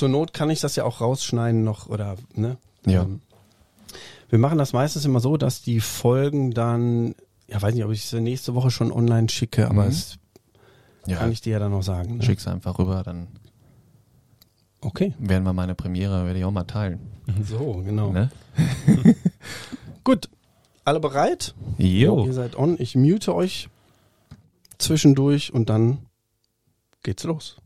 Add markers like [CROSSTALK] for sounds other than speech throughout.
zur Not kann ich das ja auch rausschneiden noch oder ne? Ja. Ähm, wir machen das meistens immer so, dass die Folgen dann, ja weiß nicht, ob ich sie nächste Woche schon online schicke, aber Mhm. es Ja, kann ich dir ja dann noch sagen. Ne? schick's einfach rüber, dann Okay. werden wir meine Premiere, werde ich auch mal teilen. So, genau. Ne? [LAUGHS] Gut. Alle bereit? Jo. Ihr seid on. Ich mute euch zwischendurch und dann geht's los.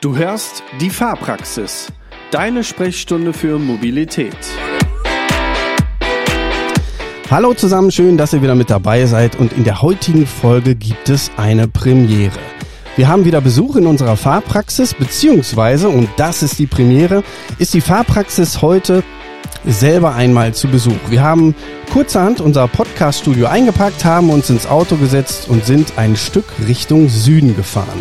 Du hörst die Fahrpraxis. Deine Sprechstunde für Mobilität. Hallo zusammen, schön, dass ihr wieder mit dabei seid und in der heutigen Folge gibt es eine Premiere. Wir haben wieder Besuch in unserer Fahrpraxis, beziehungsweise, und das ist die Premiere, ist die Fahrpraxis heute selber einmal zu Besuch. Wir haben kurzerhand unser Podcast-Studio eingepackt, haben uns ins Auto gesetzt und sind ein Stück Richtung Süden gefahren.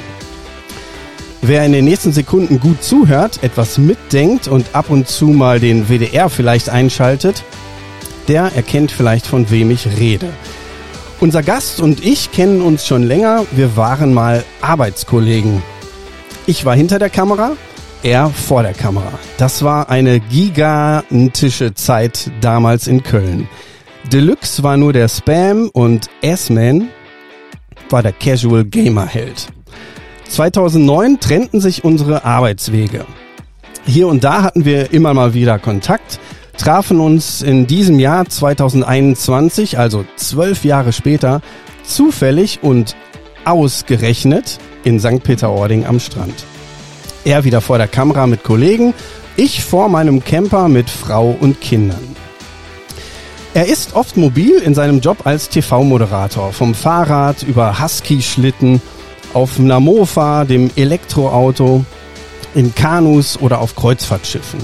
Wer in den nächsten Sekunden gut zuhört, etwas mitdenkt und ab und zu mal den WDR vielleicht einschaltet, der erkennt vielleicht von wem ich rede. Unser Gast und ich kennen uns schon länger, wir waren mal Arbeitskollegen. Ich war hinter der Kamera, er vor der Kamera. Das war eine gigantische Zeit damals in Köln. Deluxe war nur der Spam und S-Man war der Casual Gamer Held. 2009 trennten sich unsere Arbeitswege. Hier und da hatten wir immer mal wieder Kontakt, trafen uns in diesem Jahr 2021, also zwölf Jahre später, zufällig und ausgerechnet in St. Peter-Ording am Strand. Er wieder vor der Kamera mit Kollegen, ich vor meinem Camper mit Frau und Kindern. Er ist oft mobil in seinem Job als TV-Moderator, vom Fahrrad über Husky-Schlitten, auf einer Mofa, dem Elektroauto, in Kanus oder auf Kreuzfahrtschiffen.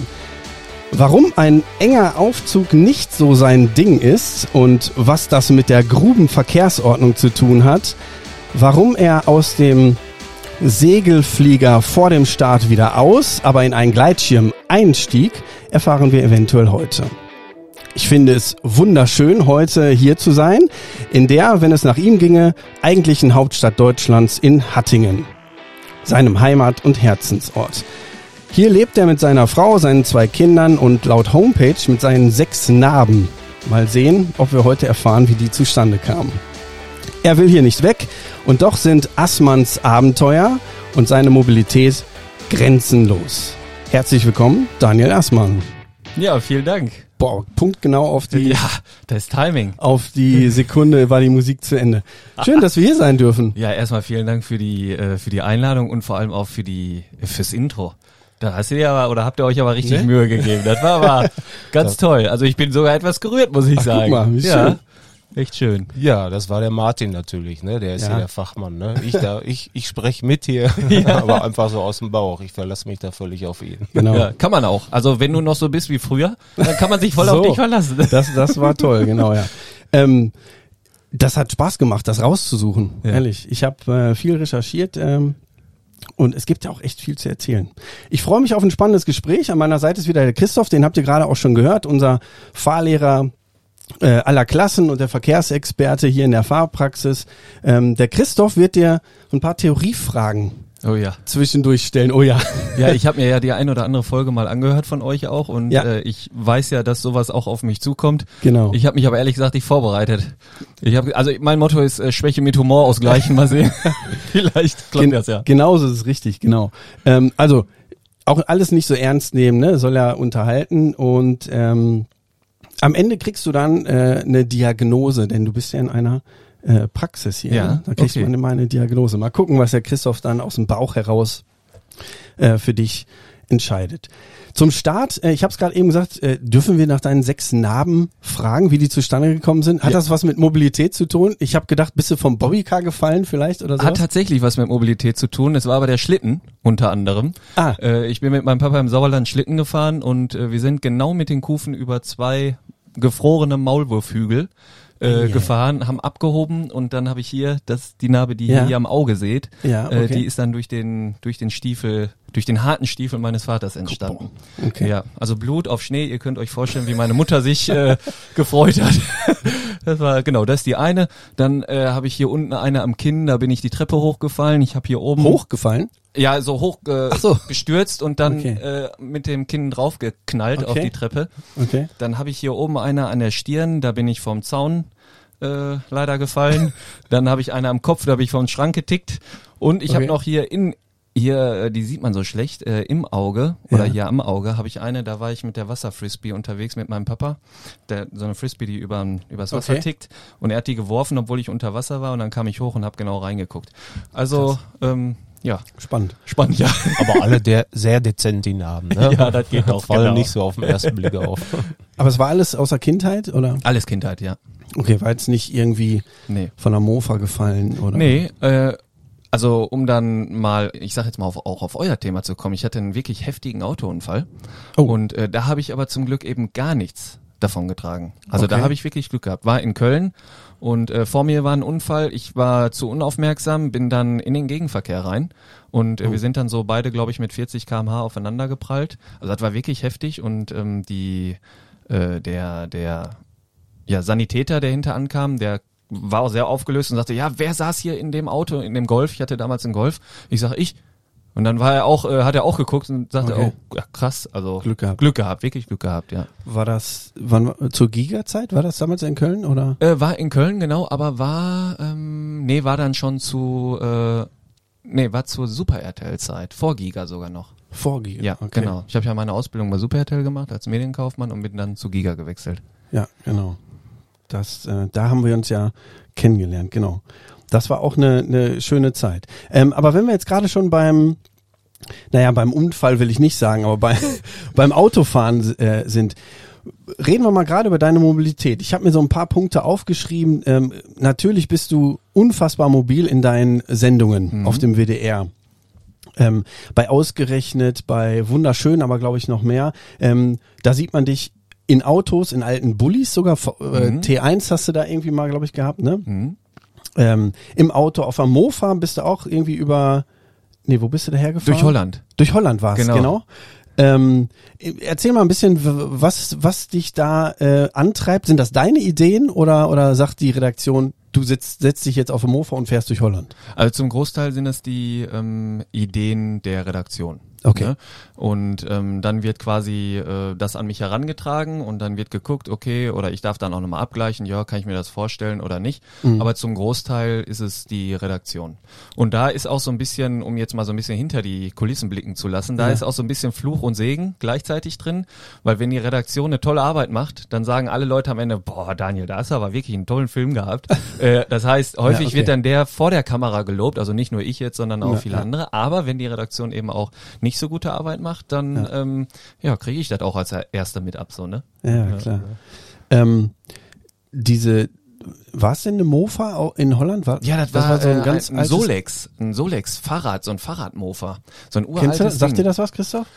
Warum ein enger Aufzug nicht so sein Ding ist und was das mit der Grubenverkehrsordnung zu tun hat, warum er aus dem Segelflieger vor dem Start wieder aus, aber in einen Gleitschirm einstieg, erfahren wir eventuell heute. Ich finde es wunderschön, heute hier zu sein, in der, wenn es nach ihm ginge, eigentlichen Hauptstadt Deutschlands in Hattingen, seinem Heimat- und Herzensort. Hier lebt er mit seiner Frau, seinen zwei Kindern und laut Homepage mit seinen sechs Narben. Mal sehen, ob wir heute erfahren, wie die zustande kamen. Er will hier nicht weg und doch sind Assmanns Abenteuer und seine Mobilität grenzenlos. Herzlich willkommen, Daniel Assmann. Ja, vielen Dank. Boah, punktgenau auf die, Ja, das Timing. auf die Sekunde war die Musik zu Ende. Schön, dass wir hier sein dürfen. Ja, erstmal vielen Dank für die äh, für die Einladung und vor allem auch für die fürs Intro. Da hast du dir aber oder habt ihr euch aber richtig Ne? Mühe gegeben. Das war aber [LAUGHS] ganz toll. Also ich bin sogar etwas gerührt, muss ich Ach, guck sagen. mal, wie ja, schön. Echt schön. Ja, das war der Martin natürlich, ne? Der ist Ja. ja, der Fachmann, ne? Ich da, ich, ich spreche mit hier, [LAUGHS] [LAUGHS] aber einfach so aus dem Bauch. Ich verlasse mich da völlig auf ihn. Genau. Ja, kann man auch. Also wenn du noch so bist wie früher, dann kann man sich voll So. auf dich verlassen. [LAUGHS] Das, das war toll, genau, ja. Ähm, das hat Spaß gemacht, das rauszusuchen, Ja. ehrlich. Ich habe äh, viel recherchiert ähm, und es gibt ja auch echt viel zu erzählen. Ich freue mich auf ein spannendes Gespräch. An meiner Seite ist wieder der Christoph, den habt ihr gerade auch schon gehört, unser Fahrlehrer äh, aller Klassen und der Verkehrsexperte hier in der Fahrpraxis. Ähm, der Christoph wird dir ein paar Theoriefragen Oh ja. zwischendurch stellen. Oh ja. Ja, [LAUGHS] ich habe mir ja die ein oder andere Folge mal angehört von euch auch und Ja. äh, ich weiß ja, dass sowas auch auf mich zukommt. Genau. Ich habe mich aber ehrlich gesagt nicht vorbereitet. Ich habe also mein Motto ist äh, Schwäche mit Humor ausgleichen. Mal sehen. [LAUGHS] Vielleicht klappt Gen- das ja. Genauso ist es richtig, genau. Ähm, also auch alles nicht so ernst nehmen, ne? Soll ja unterhalten und ähm, am Ende kriegst du dann äh, eine Diagnose, denn du bist ja in einer äh, Praxis hier. Ja, ne? Da kriegt okay. man immer eine Diagnose. Mal gucken, was der Christoph dann aus dem Bauch heraus äh, für dich entscheidet. Zum Start, äh, ich habe es gerade eben gesagt, äh, dürfen wir nach deinen sechs Narben fragen, wie die zustande gekommen sind? Hat Ja. das was mit Mobilität zu tun? Ich habe gedacht, bist du vom Bobbycar gefallen vielleicht oder so? Hat tatsächlich was mit Mobilität zu tun. Es war aber der Schlitten unter anderem. Ah. Äh, ich bin mit meinem Papa im Sauerland Schlitten gefahren und äh, wir sind genau mit den Kufen über zwei gefrorene Maulwurfhügel äh, Ja. gefahren, haben abgehoben und dann habe ich hier, das die Narbe, die Ja. ihr hier am Auge seht, Ja, äh, okay. die ist dann durch den durch den Stiefel, durch den harten Stiefel meines Vaters entstanden. Okay. Ja, also Blut auf Schnee. Ihr könnt euch vorstellen, wie meine Mutter sich äh, [LAUGHS] gefreut hat. [LAUGHS] Das war genau, das ist die eine. Dann äh, habe ich hier unten eine am Kinn, da bin ich die Treppe hochgefallen. Ich habe hier oben Hochgefallen? Ja, so hoch äh, so. gestürzt und dann Okay. äh, mit dem Kinn draufgeknallt auf Okay. die Treppe. Okay. Dann habe ich hier oben eine an der Stirn, da bin ich vom Zaun äh, leider gefallen. [LAUGHS] Dann habe ich eine am Kopf, da habe ich vom Schrank getickt. Und ich habe Okay. noch hier in hier, äh, die sieht man so schlecht, äh, im Auge oder Ja. hier am Auge habe ich eine, da war ich mit der Wasserfrisbee unterwegs mit meinem Papa. Der, so eine Frisbee, die über, übers Wasser Okay. tickt. Und er hat die geworfen, obwohl ich unter Wasser war und dann kam ich hoch und habe genau reingeguckt. Also, ähm, ja, Spannend. spannend, ja. [LAUGHS] Aber alle der sehr dezent die Namen, ne? Ja, das geht auch, Fallen genau. nicht so auf den ersten Blick auf. [LAUGHS] Aber es war alles außer Kindheit, oder? Alles Kindheit, ja. Okay, war jetzt nicht irgendwie Nee. von der Mofa gefallen, oder? Nee, äh, also um dann mal, ich sag jetzt mal auf, auch auf euer Thema zu kommen, ich hatte einen wirklich heftigen Autounfall Oh. und äh, da habe ich aber zum Glück eben gar nichts davon getragen. Also da Okay. habe ich wirklich Glück gehabt. War in Köln und äh, vor mir war ein Unfall, ich war zu unaufmerksam, bin dann in den Gegenverkehr rein und äh, wir sind dann so beide, glaube ich, mit 40 km/h aufeinander geprallt. Also das war wirklich heftig und ähm, die äh, der der ja, Sanitäter, der hinter ankam, der war auch sehr aufgelöst und sagte, ja, wer saß hier in dem Auto, in dem Golf? Ich hatte damals einen Golf. Ich sag, ich. Und dann war er auch, äh, hat er auch geguckt und sagte, Okay. oh, ja, krass, also Glück gehabt. Glück gehabt, wirklich Glück gehabt, ja. War das, wann, zur Giga-Zeit? War das damals in Köln, oder? Äh, war in Köln, genau, aber war, ähm, nee, war dann schon zu, äh, nee, war zur Super RTL-Zeit, vor Giga sogar noch. Vor Giga. Ja, okay. genau. Ich habe ja meine Ausbildung bei Super RTL gemacht als Medienkaufmann und bin dann zu Giga gewechselt. Ja, genau. Das, äh, da haben wir uns ja kennengelernt, genau. Das war auch eine, eine schöne Zeit. Ähm, aber wenn wir jetzt gerade schon beim, naja, beim Unfall will ich nicht sagen, aber bei, [LAUGHS] beim Autofahren äh, sind, reden wir mal gerade über deine Mobilität. Ich habe mir so ein paar Punkte aufgeschrieben. Ähm, natürlich bist du unfassbar mobil in deinen Sendungen auf dem WDR. Ähm, bei Ausgerechnet, bei Wunderschön, aber glaube ich noch mehr. Ähm, da sieht man dich in Autos, in alten Bullis sogar. Äh, Mhm. T1 hast du da irgendwie mal, glaube ich, gehabt, ne? Mhm. Ähm, Im Auto auf der Mofa bist du auch irgendwie über, nee, wo bist du daher gefahren? Durch Holland. Durch Holland war's, genau. Genau. Ähm, erzähl mal ein bisschen, was, was dich da äh, antreibt. Sind das deine Ideen oder, oder sagt die Redaktion, du sitzt, setzt dich jetzt auf dem Mofa und fährst durch Holland? Also zum Großteil sind es die ähm, Ideen der Redaktion. Okay. Ne? Und ähm, dann wird quasi äh, das an mich herangetragen und dann wird geguckt, okay, oder ich darf dann auch nochmal abgleichen, ja, kann ich mir das vorstellen oder nicht. Mhm. Aber zum Großteil ist es die Redaktion. Und da ist auch so ein bisschen, um jetzt mal so ein bisschen hinter die Kulissen blicken zu lassen, da Ja. ist auch so ein bisschen Fluch und Segen gleichzeitig drin, weil wenn die Redaktion eine tolle Arbeit macht, dann sagen alle Leute am Ende, boah, Daniel, da hast du aber wirklich einen tollen Film gehabt. [LAUGHS] äh, das heißt, häufig okay. wird dann der vor der Kamera gelobt, also nicht nur ich jetzt, sondern auch Ja, viele ja. andere. Aber wenn die Redaktion eben auch nicht so gute Arbeit macht, dann Ja. ähm, ja, kriege ich das auch als Erster mit ab, so, ne? Ja, klar. Ähm, diese, war es denn eine Mofa auch in Holland? War, Ja, das, war, so ein äh, ganz ein altes- Solex, ein Solex Fahrrad, so ein Fahrradmofa, so ein Kennst uraltes du, sagt Ding. dir das was, Christoph?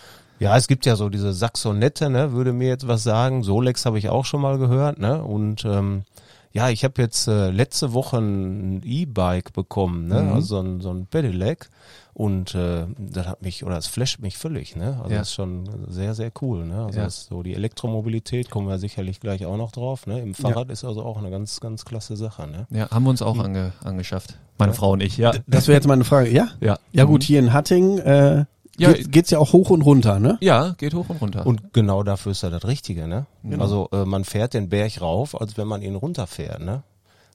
Ja, es gibt ja so diese Saxonette, ne, würde mir jetzt was sagen. Solex habe ich auch schon mal gehört, ne? Und ähm, ja, ich habe jetzt äh, letzte Woche ein E-Bike bekommen, ne? Mhm. Also so ein, so ein Pedelec. Und äh, das hat mich, oder es flasht mich völlig, ne? Also Ja. das ist schon sehr, sehr cool, ne? Also Ja. das ist so die Elektromobilität, kommen wir sicherlich gleich auch noch drauf, ne? Im Fahrrad ist also auch eine ganz, ganz klasse Sache, ne? Ja, haben wir uns auch ange, angeschafft. Meine Frau und ich, ja. Das wäre jetzt meine Frage. Ja? Ja, Ja gut, Mhm. hier in Hattingen äh, Ja, geht, geht's ja auch hoch und runter, ne? Ja, geht hoch und runter. Und genau dafür ist ja das Richtige, ne? Genau. Also äh, man fährt den Berg rauf, als wenn man ihn runterfährt, ne?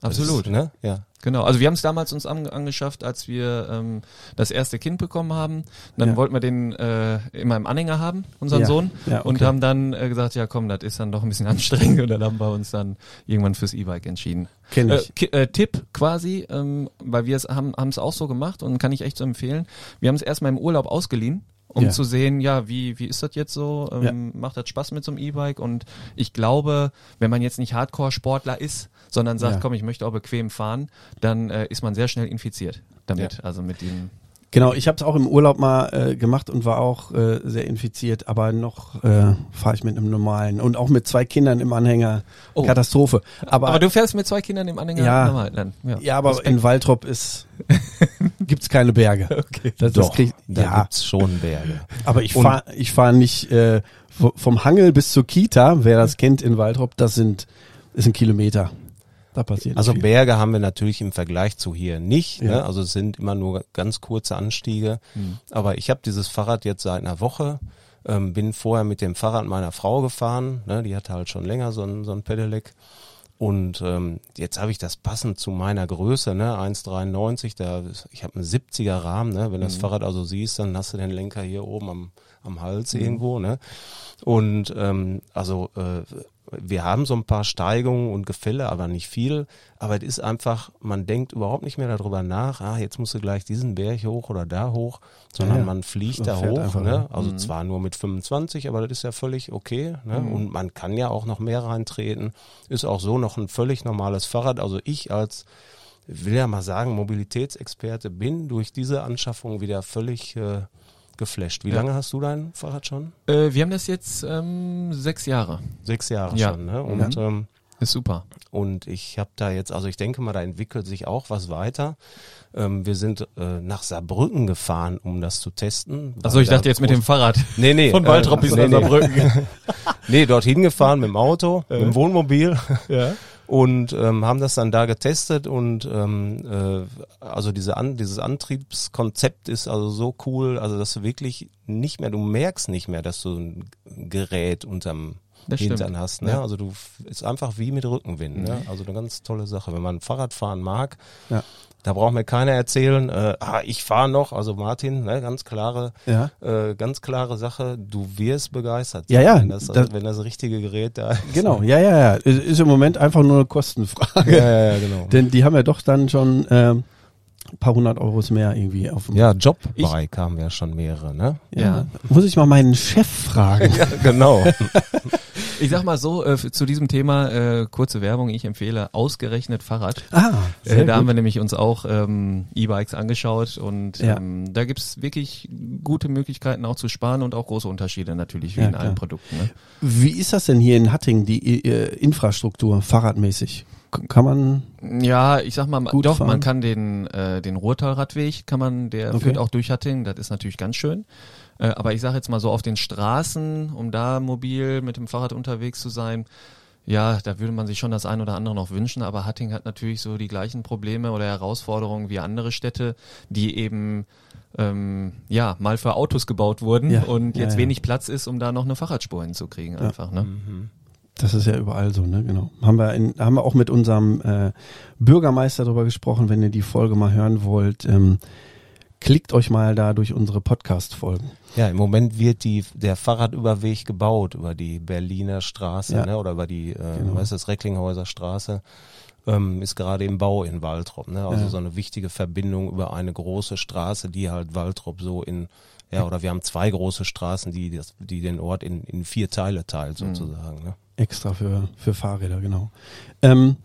Absolut. Ist, ne? Ja. Genau, also wir haben es damals uns an, angeschafft, als wir ähm, das erste Kind bekommen haben. Dann Ja. wollten wir den äh, immer im Anhänger haben, unseren Ja. Sohn, Ja, und okay. haben dann äh, gesagt, ja komm, das ist dann doch ein bisschen [LAUGHS] anstrengend und dann haben wir uns dann irgendwann fürs E-Bike entschieden. Kenn Äh, ich. Ki- äh, Tipp quasi, ähm, weil wir es haben haben es auch so gemacht und kann ich echt so empfehlen. Wir haben es erstmal im Urlaub ausgeliehen. Um Ja. zu sehen, ja, wie, wie ist das jetzt so? Ähm, Macht das Spaß mit so einem E-Bike? Und ich glaube, wenn man jetzt nicht Hardcore-Sportler ist, sondern sagt, Ja. komm, ich möchte auch bequem fahren, dann äh, ist man sehr schnell infiziert damit. Also mit dem. Genau, ich habe es auch im Urlaub mal äh, gemacht und war auch äh, sehr infiziert, aber noch äh, fahre ich mit einem normalen und auch mit zwei Kindern im Anhänger. Oh. Katastrophe. Aber, Aber, du fährst mit zwei Kindern im Anhänger Ja. normal dann. Ja, ja, aber Respekt. in Waltrop ist [LAUGHS] gibt's keine Berge. [LAUGHS] Okay. Das, das Doch, krieg, da ja, gibt's schon Berge. aber ich fahre ich fahr nicht äh, vom Hangel bis zur Kita, wer das kennt in Waltrop, das sind ist ein Kilometer. Da passiert Also viel. Berge haben wir natürlich im Vergleich zu hier nicht. Ja. Ne? Also es sind immer nur ganz kurze Anstiege. Hm. Aber ich habe dieses Fahrrad jetzt seit einer Woche. Ähm, bin vorher mit dem Fahrrad meiner Frau gefahren. Ne? Die hatte halt schon länger so ein, so ein Pedelec. Und ähm, jetzt habe ich das passend zu meiner Größe, ne, 1,93, da ich habe einen 70er Rahmen, ne, wenn du das Fahrrad also siehst, dann hast du den Lenker hier oben am, am Hals irgendwo, ne. Und ähm, also äh, wir haben so ein paar Steigungen und Gefälle, aber nicht viel. Aber es ist einfach, man denkt überhaupt nicht mehr darüber nach, ah, jetzt musst du gleich diesen Berg hoch oder da hoch, sondern Ja, man fliegt man da hoch. Ne? Also zwar nur mit 25, aber das ist ja völlig okay. Ne? Und man kann ja auch noch mehr reintreten. Ist auch so noch ein völlig normales Fahrrad. Also ich als will ja mal sagen, Mobilitätsexperte bin durch diese Anschaffung wieder völlig äh, geflasht. Wie Ja. lange hast du dein Fahrrad schon? Äh, wir haben das jetzt ähm, sechs Jahre. Sechs Jahre Ja. schon. Ne? Und, ähm, Ist super. und ich habe da jetzt, also ich denke mal, da entwickelt sich auch was weiter. Ähm, wir sind äh, nach Saarbrücken gefahren, um das zu testen. Also ich da dachte jetzt mit dem Fahrrad. Nee, nee. [LAUGHS] Von Waltrop bis nee, nach. Saarbrücken. [LAUGHS] Nee, dorthin gefahren mit dem Auto, mit dem Wohnmobil ja. [LAUGHS] und ähm, haben das dann da getestet und ähm, äh, also diese An dieses Antriebskonzept ist also so cool, also dass du wirklich nicht mehr, du merkst nicht mehr, dass du ein Gerät unterm Das Hintern stimmt. hast. Ne? Ja. Also du ist einfach wie mit Rückenwind. Ne? Also eine ganz tolle Sache. Wenn man Fahrrad fahren mag, Ja. Da braucht mir keiner erzählen, äh, ah, ich fahre noch, also Martin, ne, ganz klare, Ja. äh, ganz klare Sache, du wirst begeistert. Ja, ja, Wenn das, das- wenn das richtige Gerät da ist. Genau, ja, ja, ja. Ist im Moment einfach nur eine Kostenfrage. Ja, ja, ja, genau. [LAUGHS] Denn die haben ja doch dann schon ähm, ein paar hundert Euros mehr irgendwie auf dem. Ja, Jobbike haben wir schon mehrere, ne? Ja. Muss ich mal meinen Chef fragen. [LAUGHS] genau. [LAUGHS] Ich sag mal so, äh, zu diesem Thema, äh, kurze Werbung, ich empfehle ausgerechnet Fahrrad. Ah, sehr Äh, da haben gut. wir nämlich uns auch ähm, E-Bikes angeschaut und Ja. ähm, da gibt's wirklich gute Möglichkeiten auch zu sparen und auch große Unterschiede natürlich wie Ja, in allen klar. Produkten. Ne? Wie ist das denn hier in Hattingen, die äh, Infrastruktur, fahrradmäßig? Kann man, Ja, ich sag mal, Gut doch, fahren. man kann den, äh, den Ruhrtalradweg, kann man, der Okay. führt auch durch Hattingen, das ist natürlich ganz schön. Äh, aber ich sage jetzt mal so auf den Straßen, um da mobil mit dem Fahrrad unterwegs zu sein, ja, da würde man sich schon das ein oder andere noch wünschen, aber Hattingen hat natürlich so die gleichen Probleme oder Herausforderungen wie andere Städte, die eben ähm, ja mal für Autos gebaut wurden Ja, und ja, jetzt ja. wenig Platz ist, um da noch eine Fahrradspur hinzukriegen einfach. Ne? Das ist ja überall so, ne? Genau. Haben wir, in, haben wir auch mit unserem äh, Bürgermeister darüber gesprochen, wenn ihr die Folge mal hören wollt. Ähm, klickt euch mal da durch unsere Podcast-Folgen. Ja, im Moment wird die, der Fahrradüberweg gebaut über die Berliner Straße, Ja. ne, oder über die, äh, Genau. was ist das, Recklinghäuser Straße. Ähm, ist gerade im Bau in Waltrop, ne? Also Ja. so eine wichtige Verbindung über eine große Straße, die halt Waltrop so in, ja, oder wir haben zwei große Straßen, die das, die den Ort in, in vier Teile teilt, sozusagen, ne? Extra für, für Fahrräder, genau. Ähm,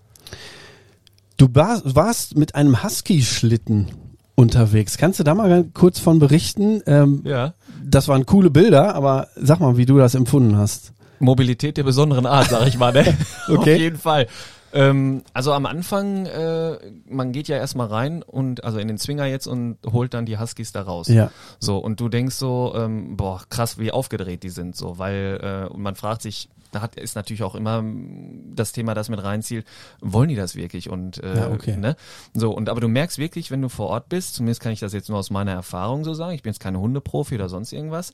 du war, warst mit einem Husky-Schlitten unterwegs. Kannst du da mal kurz von berichten? Ähm, Ja. Das waren coole Bilder, aber sag mal, wie du das empfunden hast. Mobilität der besonderen Art, sag ich mal. Ne? [LAUGHS] Auf Okay. jeden Fall. Ähm, also am Anfang, äh, man geht ja erstmal rein und also in den Zwinger jetzt und holt dann die Huskies da raus. Ja. So, und du denkst so, ähm, boah, krass, wie aufgedreht die sind, so, weil, äh, und man fragt sich, hat, ist natürlich auch immer mm, das Thema, das mit reinzielt, wollen die das wirklich? Und äh, Ja, okay. ne? So, und aber du merkst wirklich, wenn du vor Ort bist, zumindest kann ich das jetzt nur aus meiner Erfahrung so sagen, ich bin jetzt keine Hundeprofi oder sonst irgendwas,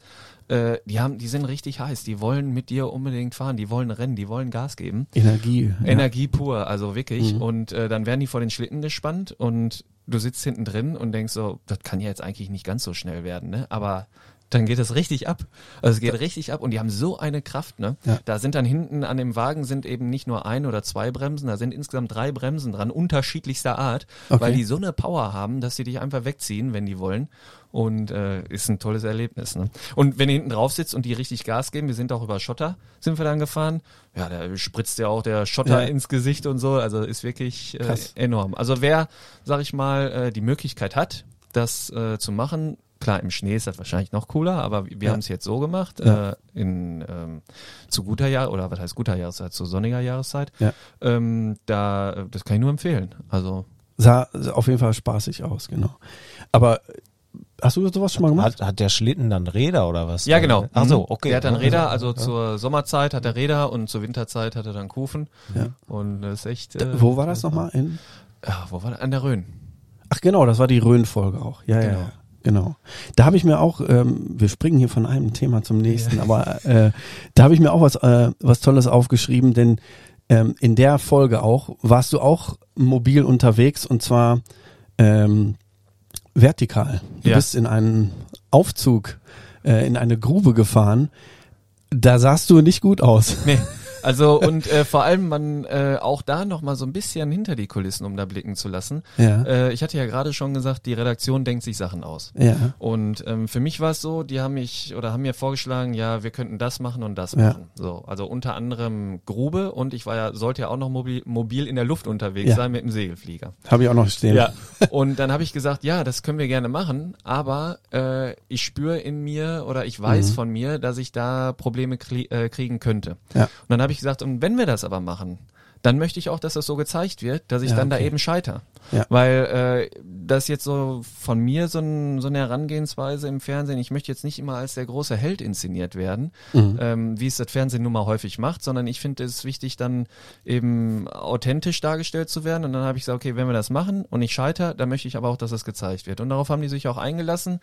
äh, die haben, die sind richtig heiß, die wollen mit dir unbedingt fahren, die wollen rennen, die wollen Gas geben. Energie. ja. Energie pur, also wirklich. Mhm. Und äh, dann werden die vor den Schlitten gespannt und du sitzt hinten drin und denkst so, das kann ja jetzt eigentlich nicht ganz so schnell werden, ne? Aber dann geht es richtig ab. Also es geht richtig ab und die haben so eine Kraft, ne? Ja. Da sind dann hinten an dem Wagen sind eben nicht nur ein oder zwei Bremsen, da sind insgesamt drei Bremsen dran, unterschiedlichster Art, Okay. weil die so eine Power haben, dass sie dich einfach wegziehen, wenn die wollen. Und äh, ist ein tolles Erlebnis. Ne? Und wenn du hinten drauf sitzt und die richtig Gas geben, wir sind auch über Schotter, sind wir dann gefahren, ja, da spritzt ja auch der Schotter Ja. ins Gesicht und so. Also ist wirklich äh, enorm. Also wer, sag ich mal, äh, die Möglichkeit hat, das äh, zu machen, klar, im Schnee ist das wahrscheinlich noch cooler, aber wir Ja. haben es jetzt so gemacht, Ja. äh, in ähm, zu guter Jahr oder was heißt guter Jahreszeit, zu sonniger Jahreszeit. Ja. Ähm, da, äh, das kann ich nur empfehlen. Also Sah auf jeden Fall spaßig aus, genau. Aber Hast du sowas schon mal gemacht? Hat, hat der Schlitten dann Räder oder was? Ja, genau. Ach so, Mhm. okay. Der hat dann Räder, also ja. zur Sommerzeit hat er Räder und zur Winterzeit hat er dann Kufen. Ja. Und das ist echt. Äh, Wo war das nochmal? In? Ja, wo war das? An der Rhön. Ach genau, das war die Rhön-Folge auch. Ja, ja, Genau. ja. Genau. Da habe ich mir auch, ähm, wir springen hier von einem Thema zum nächsten, aber äh, da habe ich mir auch was, äh, was Tolles aufgeschrieben, denn ähm, in der Folge auch warst du auch mobil unterwegs und zwar ähm, vertikal. Du Ja. bist in einen Aufzug, äh, in eine Grube gefahren. Da sahst du nicht gut aus. Nee. [LAUGHS] Also und äh, vor allem man äh, auch da noch mal so ein bisschen hinter die Kulissen, um da blicken zu lassen. Ja. Äh, ich hatte ja gerade schon gesagt, die Redaktion denkt sich Sachen aus. Ja. Und ähm, für mich war es so, die haben mich oder haben mir vorgeschlagen, ja, wir könnten das machen und das Ja. machen. So, also unter anderem Grube und ich war ja sollte ja auch noch mobil, mobil in der Luft unterwegs Ja. sein mit dem Segelflieger. Habe ich auch noch stehen. Ja. [LAUGHS] Und dann habe ich gesagt, ja, das können wir gerne machen, aber äh, ich spüre in mir oder ich weiß Mhm. von mir, dass ich da Probleme krie äh, kriegen könnte. Ja. Und dann habe ich gesagt, und wenn wir das aber machen, dann möchte ich auch, dass das so gezeigt wird, dass ich Ja, dann okay. da eben scheiter. Ja. Weil äh, das jetzt so von mir so, ein, so eine Herangehensweise im Fernsehen, ich möchte jetzt nicht immer als der große Held inszeniert werden, Mhm. ähm, wie es das Fernsehen nun mal häufig macht, sondern ich finde es wichtig, dann eben authentisch dargestellt zu werden. Und dann habe ich gesagt, okay, wenn wir das machen und ich scheiter, dann möchte ich aber auch, dass das gezeigt wird. Und darauf haben die sich auch eingelassen.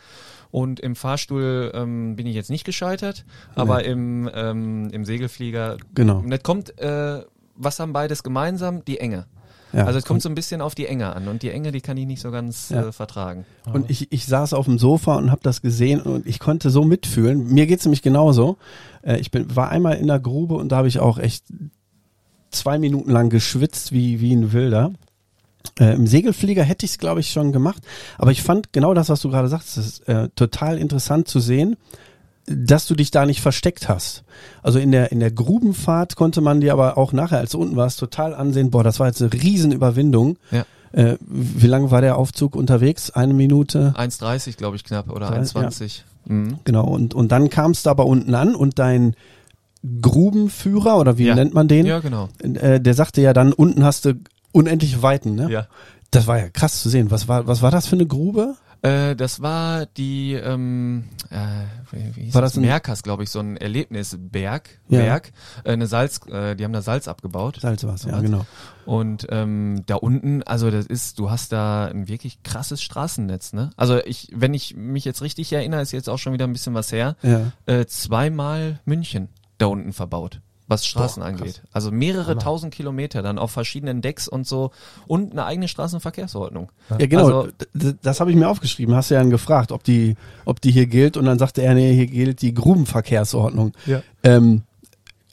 Und im Fahrstuhl ähm, bin ich jetzt nicht gescheitert, aber im, ähm, im Segelflieger, Genau. und das kommt, äh, was haben beides gemeinsam? Die Enge. Ja. Also es kommt so ein bisschen auf die Enge an und die Enge, die kann ich nicht so ganz Ja. äh, vertragen. Und ich, ich saß auf dem Sofa und habe das gesehen und ich konnte so mitfühlen. Mir geht's nämlich genauso. Äh, ich bin, war einmal in der Grube und da habe ich auch echt zwei Minuten lang geschwitzt wie, wie ein Wilder. Äh, Im Segelflieger hätte ich es, glaube ich, schon gemacht. Aber ich fand genau das, was du gerade sagst, ist äh, total interessant zu sehen, dass du dich da nicht versteckt hast. Also in der, in der Grubenfahrt konnte man dir aber auch nachher, als du unten warst, total ansehen, boah, das war jetzt eine Riesenüberwindung. Ja. Äh, wie lange war der Aufzug unterwegs? Eine Minute? 1,30 glaube ich knapp oder Drei- 1,20. Mhm. Genau, und, und dann kam es da aber unten an und dein Grubenführer, oder wie Ja. nennt man den? Ja, genau. Äh, der sagte ja dann, unten hast du unendliche Weiten, ne? Ja. Das war ja krass zu sehen. Was war, was war das für eine Grube? Äh, das war die, ähm, äh, wie, hieß War das? das Merkers, glaube ich, so ein Erlebnisberg, Ja. Berg, äh, eine Salz, äh, die haben da Salz abgebaut. Salzwasser, ja, genau. Und ähm, da unten, also das ist, du hast da ein wirklich krasses Straßennetz, ne? Also ich, wenn ich mich jetzt richtig erinnere, ist jetzt auch schon wieder ein bisschen was her, Ja. äh, zweimal München da unten verbaut, was Straßen Boah, angeht. Also mehrere tausend Kilometer dann auf verschiedenen Decks und so und eine eigene Straßenverkehrsordnung. Ja, genau. Also- das habe ich mir aufgeschrieben. Hast du ja dann gefragt, ob die, ob die hier gilt. Und dann sagte er, nee, hier gilt die Grubenverkehrsordnung. Ja. Ähm,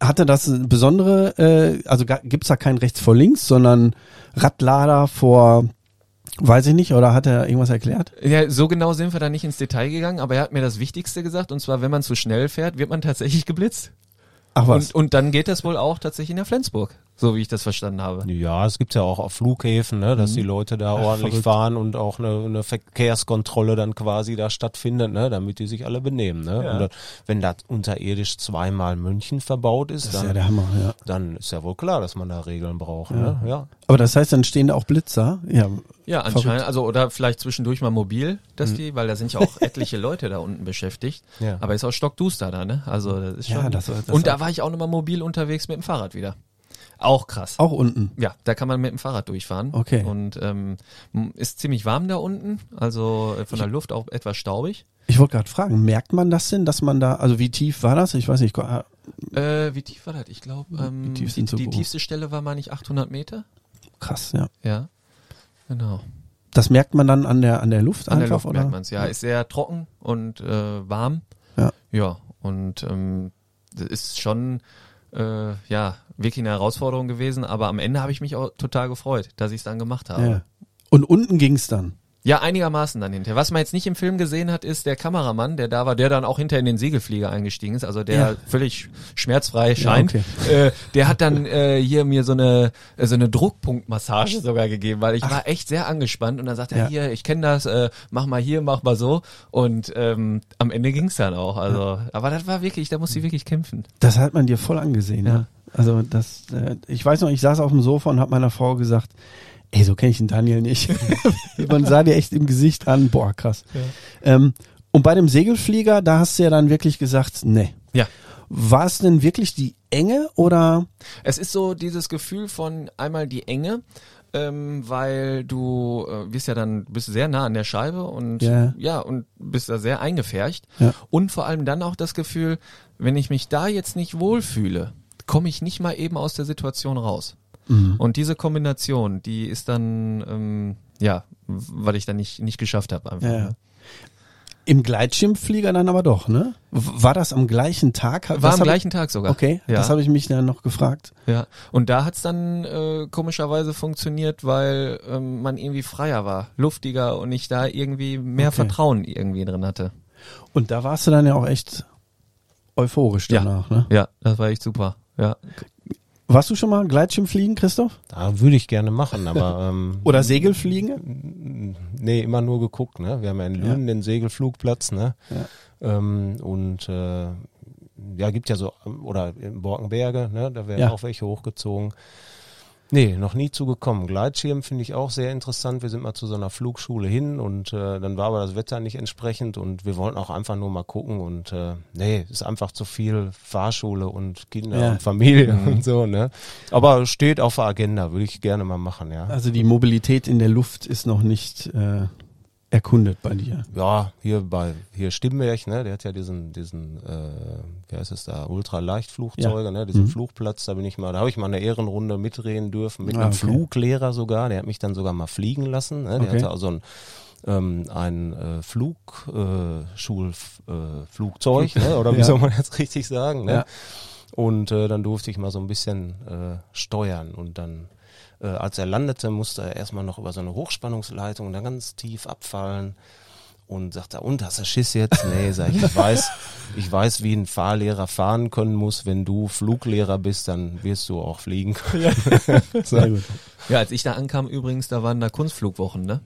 hatte das eine besondere, äh, also gibt's da kein rechts vor links, sondern Radlader vor, weiß ich nicht, oder hat er irgendwas erklärt? Ja, so genau sind wir da nicht ins Detail gegangen, aber er hat mir das Wichtigste gesagt, und zwar, wenn man zu schnell fährt, wird man tatsächlich geblitzt. Ach was. Und, und dann geht das wohl auch tatsächlich in der Flensburg, so wie ich das verstanden habe. Ja, es gibt's ja auch auf Flughäfen, ne, dass die Leute da ordentlich verrückt. fahren und auch eine, eine Verkehrskontrolle dann quasi da stattfindet, ne, damit die sich alle benehmen. Ne? Ja. Und dann, wenn das unterirdisch zweimal München verbaut ist, das ist dann, ja der Hammer, ja. dann ist ja wohl klar, dass man da Regeln braucht. Ne? Ja. Aber das heißt, dann stehen da auch Blitzer? Ja. Ja, anscheinend, also oder vielleicht zwischendurch mal mobil, dass die, weil da sind ja auch [LAUGHS] etliche Leute da unten beschäftigt. Ja. Aber ist auch stockduster da, ne? Also das ist Ja, schon. das- das- und da war ich auch nochmal mobil unterwegs mit dem Fahrrad wieder. Auch krass. Auch unten. Ja, da kann man mit dem Fahrrad durchfahren. Okay. Und ähm, ist ziemlich warm da unten, also äh, von der Luft auch etwas staubig. Ich wollte gerade fragen, merkt man das denn, dass man da, also wie tief war das? Ich weiß nicht. ah, Äh, wie tief war das? Ich glaube, ähm, die, die groß? tiefste Stelle war, meine ich, 800 Meter. Krass, ja. Ja, genau. Das merkt man dann an der, an der Luft An einfach, der Luft oder? merkt man es. Ja, ist sehr trocken und äh, warm. Ja. Ja, und ähm, ist schon äh, ja wirklich eine Herausforderung gewesen, aber am Ende habe ich mich auch total gefreut, dass ich es dann gemacht habe. Ja. Und unten ging's dann. Ja, einigermaßen dann hinterher. Was man jetzt nicht im Film gesehen hat, ist der Kameramann, der da war, der dann auch hinter in den Segelflieger eingestiegen ist, also der Ja. völlig schmerzfrei scheint. okay. äh, der hat dann äh, hier mir so eine äh, so eine Druckpunktmassage sogar gegeben, weil ich war echt sehr angespannt und dann sagt er, Ja. hier, ich kenne das, äh, mach mal hier, mach mal so und ähm, am Ende ging's dann auch. Also, aber das war wirklich, da musste ich wirklich kämpfen. Das hat man dir voll angesehen. Ja. Ne? Also das, äh, ich weiß noch, ich saß auf dem Sofa und habe meiner Frau gesagt, Ey, so kenne ich den Daniel nicht. [LAUGHS] Man sah dir echt im Gesicht an, boah, krass. Ähm, und bei dem Segelflieger, da hast du ja dann wirklich gesagt, nee. Ja. War es denn wirklich die Enge oder? Es ist so dieses Gefühl von einmal die Enge, ähm, weil du äh, wirst ja dann bist sehr nah an der Scheibe und Ja. ja und bist da sehr eingefärcht Ja. und vor allem dann auch das Gefühl, wenn ich mich da jetzt nicht wohlfühle, komme ich nicht mal eben aus der Situation raus. Und diese Kombination, die ist dann ähm, ja, weil ich dann nicht nicht geschafft habe einfach. Ja. Im Gleitschirmflieger dann aber doch, ne? War das am gleichen Tag? War Das am gleichen Tag sogar. Okay, ja. das habe ich mich dann noch gefragt. Ja, und da hat's dann äh, komischerweise funktioniert, weil ähm, man irgendwie freier war, luftiger und ich da irgendwie mehr Okay. Vertrauen irgendwie drin hatte. Und da warst du dann ja auch echt euphorisch Ja. danach, ne? Ja, das war echt super. Ja. Warst du schon mal Gleitschirmfliegen, Christoph? Da würde ich gerne machen, aber [LAUGHS] ähm, Oder Segelfliegen? nee, immer nur geguckt, ne? Wir haben ja in Lünen den Segelflugplatz, ne? Ähm, und äh, ja, gibt ja so, oder in Borkenberge, ne? Da werden Ja. auch welche hochgezogen. Nee, noch nie zugekommen. Gleitschirm finde ich auch sehr interessant. Wir sind mal zu so einer Flugschule hin und äh, dann war aber das Wetter nicht entsprechend und wir wollten auch einfach nur mal gucken und äh, nee, ist einfach zu viel Fahrschule und Kinder Ja. und Familie und so, ne? Aber steht auf der Agenda, würde ich gerne mal machen, ja. Also die Mobilität in der Luft ist noch nicht äh, erkundet bei dir. Ja, hier bei hier Stimberg, ne, der hat ja diesen diesen äh, wie heißt es da Ultraleichtflugzeuge, Ja. ne, diesen Mhm. Flugplatz, da bin ich mal, da habe ich mal eine Ehrenrunde mitreden dürfen mit Ah, einem okay. Fluglehrer sogar, der hat mich dann sogar mal fliegen lassen, ne, der Okay. hatte also ein ähm, ein äh, Flug äh, Schul äh, ne, oder wie Ja. soll man jetzt richtig sagen, ne? Ja. Und äh, dann durfte ich mal so ein bisschen äh, steuern und dann äh, als er landete, musste er erstmal noch über so eine Hochspannungsleitung dann ganz tief abfallen und sagte, und hast du Schiss jetzt? Nee, sag ich, ich weiß, ich weiß, wie ein Fahrlehrer fahren können muss. Wenn du Fluglehrer bist, dann wirst du auch fliegen können. [LAUGHS] Sehr gut. Ja, als ich da ankam übrigens, da waren da Kunstflugwochen, ne?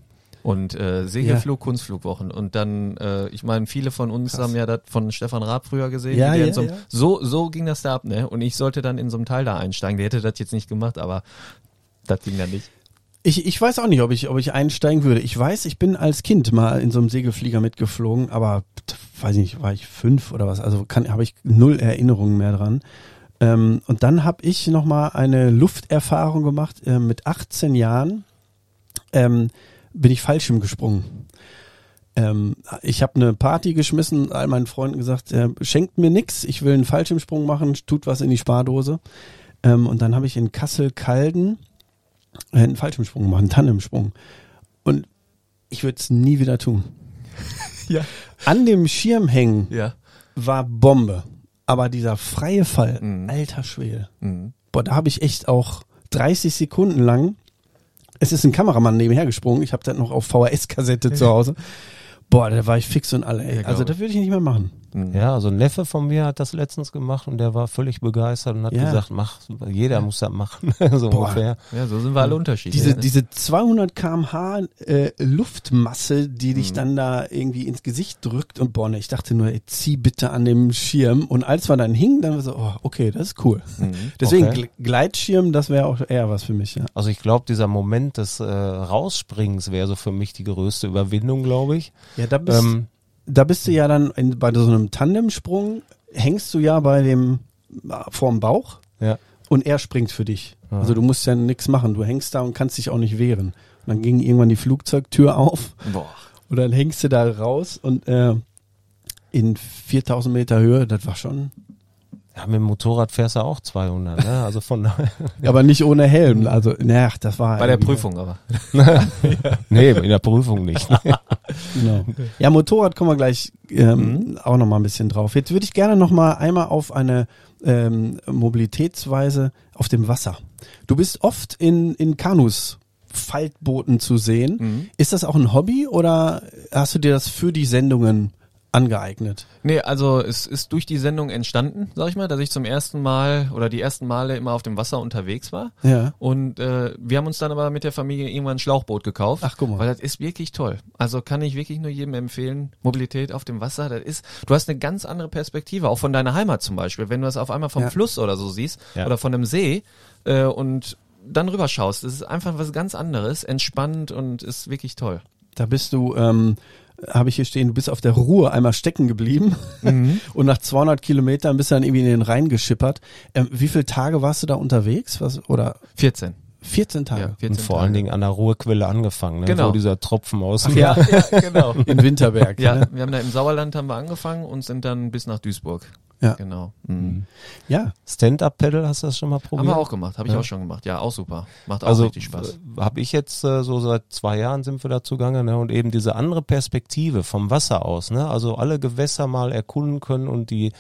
Und äh, Segelflug, Kunstflugwochen. Und dann, äh, ich meine, viele von uns haben ja das von Stefan Raab früher gesehen. Ja, ja, so, ja. so, so ging das da ab, ne? Und ich sollte dann in so einem Teil da einsteigen. Der hätte das jetzt nicht gemacht, aber [LAUGHS] das ging dann nicht. Ich, ich weiß auch nicht, ob ich, ob ich einsteigen würde. Ich weiß, ich bin als Kind mal in so einem Segelflieger mitgeflogen, aber weiß ich nicht, war ich fünf oder was? Also habe ich null Erinnerungen mehr dran. Ähm, und dann habe ich noch mal eine Lufterfahrung gemacht. Äh, mit 18 Jahren ähm, bin ich Fallschirm gesprungen. Ähm, ich habe eine Party geschmissen, all meinen Freunden gesagt, äh, schenkt mir nix, ich will einen Fallschirmsprung machen, tut was in die Spardose. Ähm, und dann habe ich in Kassel-Calden äh, einen Fallschirmsprung gemacht, einen Tandemsprung. Und ich würde es nie wieder tun. [LAUGHS] Ja. An dem Schirm hängen Ja. war Bombe. Aber dieser freie Fall, Mhm. alter Schwede. Mhm. Boah, da habe ich echt auch 30 Sekunden lang. Es ist ein Kameramann nebenher gesprungen. Ich habe das noch auf VHS-Kassette [LAUGHS] zu Hause. Boah, da war ich fix und alle. Ey. Ja, also das würde ich nicht mehr machen. Mhm. Ja, also ein Neffe von mir hat das letztens gemacht und der war völlig begeistert und hat Ja. gesagt, mach, jeder muss das machen, [LAUGHS] so Boah. ungefähr. Ja, so sind wir alle unterschiedlich. Diese, ne? diese 200 kmh äh, Luftmasse, die Mhm. dich dann da irgendwie ins Gesicht drückt und boah, ne, ich dachte nur, ey, zieh bitte an dem Schirm. Und als wir dann hingen, dann war so, oh, okay, das ist cool. Mhm. Deswegen Okay. Gle- Gleitschirm, das wäre auch eher was für mich, ja. Also ich glaube, dieser Moment des äh, Rausspringens wäre so für mich die größte Überwindung, glaube ich. Ja, da bist, Ähm, da bist du ja dann in, bei so einem Tandemsprung, hängst du ja bei dem äh, vorm Bauch ja. und er springt für dich. Also du musst ja nichts machen. Du hängst da und kannst dich auch nicht wehren. Und dann ging irgendwann die Flugzeugtür auf Boah. und dann hängst du da raus und äh, in 4000 Meter Höhe, das war schon, Ja, mit dem Motorrad fährst du auch 200, ne? Also von daher. [LAUGHS] aber nicht ohne Helm. Also, naja, das war Bei der Prüfung aber. [LAUGHS] nee, in der Prüfung nicht. [LAUGHS] Genau. Ja, Motorrad kommen wir gleich ähm, auch noch mal ein bisschen drauf. Jetzt würde ich gerne noch mal einmal auf eine ähm, Mobilitätsweise auf dem Wasser. Du bist oft in, in Kanus, Faltbooten zu sehen. Mhm. Ist das auch ein Hobby oder hast du dir das für die Sendungen angeeignet? Nee, also es ist durch die Sendung entstanden, sag ich mal, dass ich zum ersten Mal oder die ersten Male immer auf dem Wasser unterwegs war. Ja. Und äh, wir haben uns dann aber mit der Familie irgendwann ein Schlauchboot gekauft. Ach, guck mal. Weil das ist wirklich toll. Also kann ich wirklich nur jedem empfehlen. Mobilität auf dem Wasser, das ist, du hast eine ganz andere Perspektive, auch von deiner Heimat zum Beispiel. Wenn du das auf einmal vom Ja. Fluss oder so siehst Ja. oder von einem See äh, und dann rüberschaust. Das ist einfach was ganz anderes, entspannt und ist wirklich toll. Da bist du, ähm, habe ich hier stehen, du bist auf der Ruhr einmal stecken geblieben Mhm. [LAUGHS] und nach 200 Kilometern bist du dann irgendwie in den Rhein geschippert. Ähm, wie viele Tage warst du da unterwegs? Was, oder 14. 14 Tage? Ja, 14 Und vor Tage. allen Dingen an der Ruhrquelle angefangen, ne? Genau. wo dieser Tropfen aus dem Ja, ja, genau. [LAUGHS] In Winterberg. Ja, Ne? wir haben da im Sauerland haben wir angefangen und sind dann bis nach Duisburg. Ja. Genau. Mhm. ja. Stand-Up-Pedal, hast du das schon mal probiert? Haben wir auch gemacht, habe ich Ja. auch schon gemacht. Ja, auch super. Macht auch also richtig Spaß. habe ich jetzt äh, so seit zwei Jahren sind wir da zugange ne? und eben diese andere Perspektive vom Wasser aus, ne? also alle Gewässer mal erkunden können und die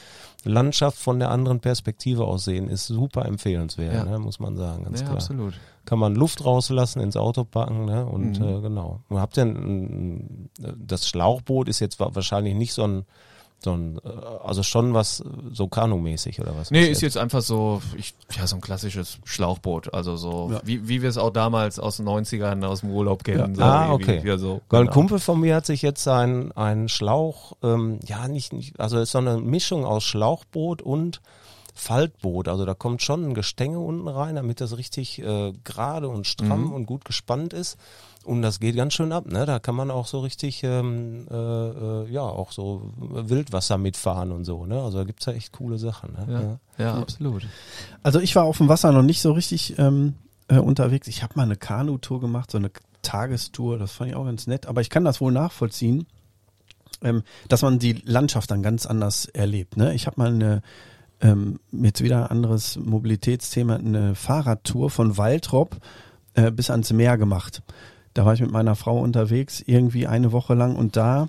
Landschaft von der anderen Perspektive aus sehen, ist super empfehlenswert, Ja. ne? muss man sagen, ganz Ja, klar. absolut. Kann man Luft rauslassen, ins Auto packen ne? und Mhm. äh, genau. Und habt ihr ein, das Schlauchboot ist jetzt wa- wahrscheinlich nicht so ein so ein, äh, also schon was so Kanumäßig oder was? Nee, ist jetzt einfach so, ich, ja, so ein klassisches Schlauchboot. Also so, Ja. wie, wie wir es auch damals aus den 90ern aus dem Urlaub kennen. So Ah, okay. Ja, so, Weil ein genau. Kumpel von mir hat sich jetzt einen, einen Schlauch, ähm, ja nicht, nicht, also es ist so eine Mischung aus Schlauchboot und Faltboot. Also da kommt schon ein Gestänge unten rein, damit das richtig äh, gerade und stramm Mhm. und gut gespannt ist. Und das geht ganz schön ab, ne? Da kann man auch so richtig, ähm, äh, äh, ja, auch so Wildwasser mitfahren und so, ne? Also da gibt's ja echt coole Sachen, ne? Ja, ja, absolut. Also ich war auf dem Wasser noch nicht so richtig ähm, äh, unterwegs. Ich habe mal eine Kanutour gemacht, so eine Tagestour, das fand ich auch ganz nett. Aber ich kann das wohl nachvollziehen, ähm, dass man die Landschaft dann ganz anders erlebt. Ne? Ich habe mal eine, ähm, jetzt wieder ein anderes Mobilitätsthema, eine Fahrradtour von Waldrop äh, bis ans Meer gemacht. Da war ich mit meiner Frau unterwegs, irgendwie eine Woche lang und da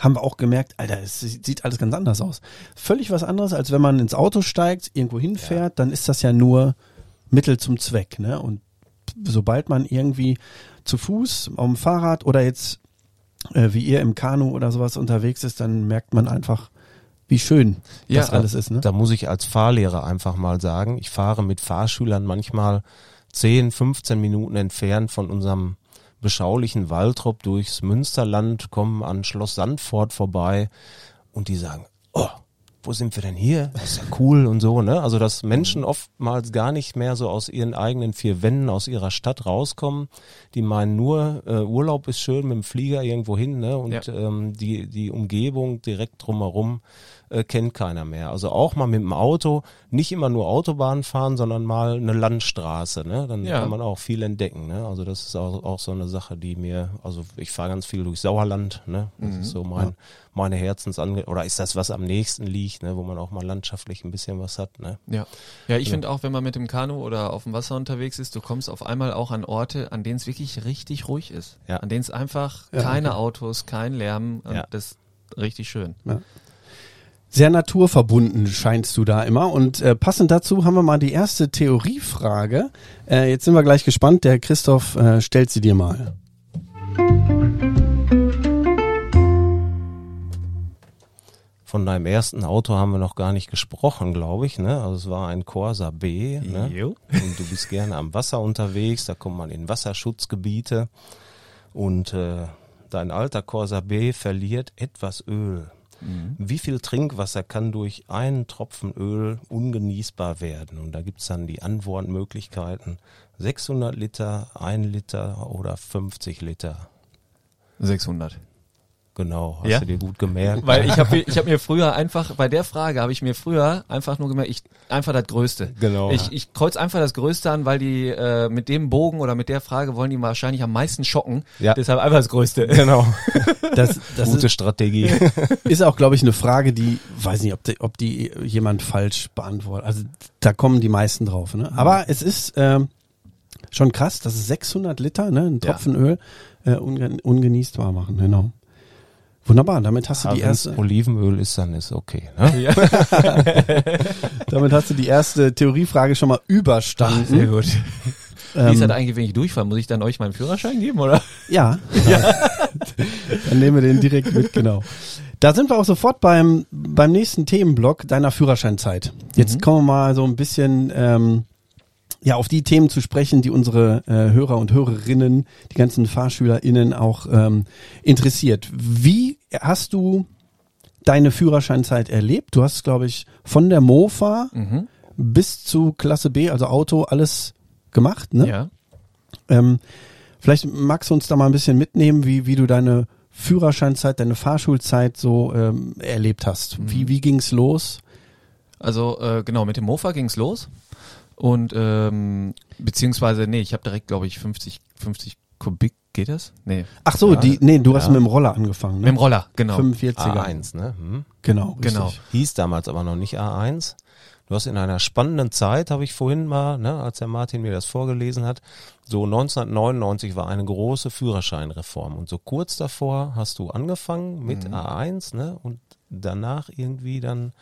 haben wir auch gemerkt, Alter, es sieht alles ganz anders aus. Völlig was anderes, als wenn man ins Auto steigt, irgendwo hinfährt, dann ist das ja nur Mittel zum Zweck. Ne? Und sobald man irgendwie zu Fuß, auf dem Fahrrad oder jetzt äh, wie ihr im Kanu oder sowas unterwegs ist, dann merkt man einfach, wie schön Ja, das alles ist. Ne? Da muss ich als Fahrlehrer einfach mal sagen, ich fahre mit Fahrschülern manchmal 10, 15 Minuten entfernt von unserem beschaulichen Waldrop durchs Münsterland, kommen an Schloss Sandfort vorbei und die sagen, oh, wo sind wir denn hier? Das ist ja cool und so, ne? Also, dass Menschen oftmals gar nicht mehr so aus ihren eigenen vier Wänden, aus ihrer Stadt rauskommen. Die meinen nur, äh, Urlaub ist schön mit dem Flieger irgendwo hin, ne? Und Ja. ähm, die, die Umgebung direkt drumherum äh, kennt keiner mehr. Also auch mal mit dem Auto, nicht immer nur Autobahn fahren, sondern mal eine Landstraße, ne? Dann Ja. kann man auch viel entdecken, ne? Also das ist auch, auch so eine Sache, die mir, also ich fahre ganz viel durch Sauerland, ne? Das ist so mein, meine Herzensange oder ist das, was am nächsten liegt, ne? Wo man auch mal landschaftlich ein bisschen was hat, ne? Ja, ja ich finde auch, wenn man mit dem Kanu oder auf dem Wasser unterwegs ist, du kommst auf einmal auch an Orte, an denen es wirklich richtig ruhig ist. Ja. An denen es einfach Ja, keine Autos, kein Lärm. Und Ja. Das ist richtig schön. Sehr naturverbunden scheinst du da immer. Und äh, passend dazu haben wir mal die erste Theoriefrage. Äh, jetzt sind wir gleich gespannt. Der Christoph äh, stellt sie dir mal. Von deinem ersten Auto haben wir noch gar nicht gesprochen, glaube ich, ne? Also es war ein Corsa B, ne? Und du bist gerne am Wasser unterwegs, da kommt man in Wasserschutzgebiete und äh, dein alter Corsa B verliert etwas Öl. Wie viel Trinkwasser kann durch einen Tropfen Öl ungenießbar werden? Und da gibt's dann die Antwortmöglichkeiten 600 Liter, 1 Liter oder 50 Liter. 600. Genau, hast Ja? du dir gut gemerkt. Weil ich habe ich hab mir früher einfach, bei der Frage habe ich mir früher einfach nur gemerkt, ich einfach das Größte. Genau. Ich, ich kreuz einfach das Größte an, weil die äh, mit dem Bogen oder mit der Frage wollen die wahrscheinlich am meisten schocken. Ja. Deshalb einfach das Größte. genau, [LAUGHS] Das, das gute ist, Strategie. ist auch, glaube ich, eine Frage, die, weiß nicht, ob die, ob die jemand falsch beantwortet. Also da kommen die meisten drauf. Ne? Aber es ist ähm, schon krass, dass es 600 Liter, ne, ein Ja. Tropfen Öl, äh, unge ungenießbar machen. Genau. Wunderbar, damit hast du Aber die erste, Olivenöl ist, dann ist okay. Ne? Ja. [LAUGHS] damit hast du die erste Theoriefrage schon mal überstanden. Sehr gut. Wie ist Ähm, das eigentlich, wenn ich durchfahre? Muss ich dann euch meinen Führerschein geben, oder? Ja. [LAUGHS] [LAUGHS] Dann nehmen wir den direkt mit, genau. Da sind wir auch sofort beim, beim nächsten Themenblock deiner Führerscheinzeit. Jetzt Mhm. kommen wir mal so ein bisschen ähm, ja, auf die Themen zu sprechen, die unsere äh, Hörer und Hörerinnen, die ganzen FahrschülerInnen auch ähm, interessiert. Wie hast du deine Führerscheinzeit erlebt? Du hast, glaube ich, von der Mofa Mhm. bis zu Klasse B, also Auto, alles gemacht, ne? Ja. Ähm, vielleicht magst du uns da mal ein bisschen mitnehmen, wie, wie du deine Führerscheinzeit, deine Fahrschulzeit so ähm, erlebt hast. Mhm. Wie, wie ging's los? Also äh, genau, mit dem Mofa ging's los. Und ähm, beziehungsweise, nee, ich habe direkt, glaube ich, 50, 50 Kubik, geht das? Nee. Ach so, Ja, die, nee, du hast ja. mit dem Roller angefangen, Mit ne? dem Roller, genau. 45er. A1, ne? Hm. Genau, Genau. richtig. Hieß damals aber noch nicht A1. Du hast in einer spannenden Zeit, habe ich vorhin mal, ne, als der Martin mir das vorgelesen hat, so 1999 war eine große Führerscheinreform und so kurz davor hast du angefangen mit Mhm. A1, ne, und danach irgendwie dann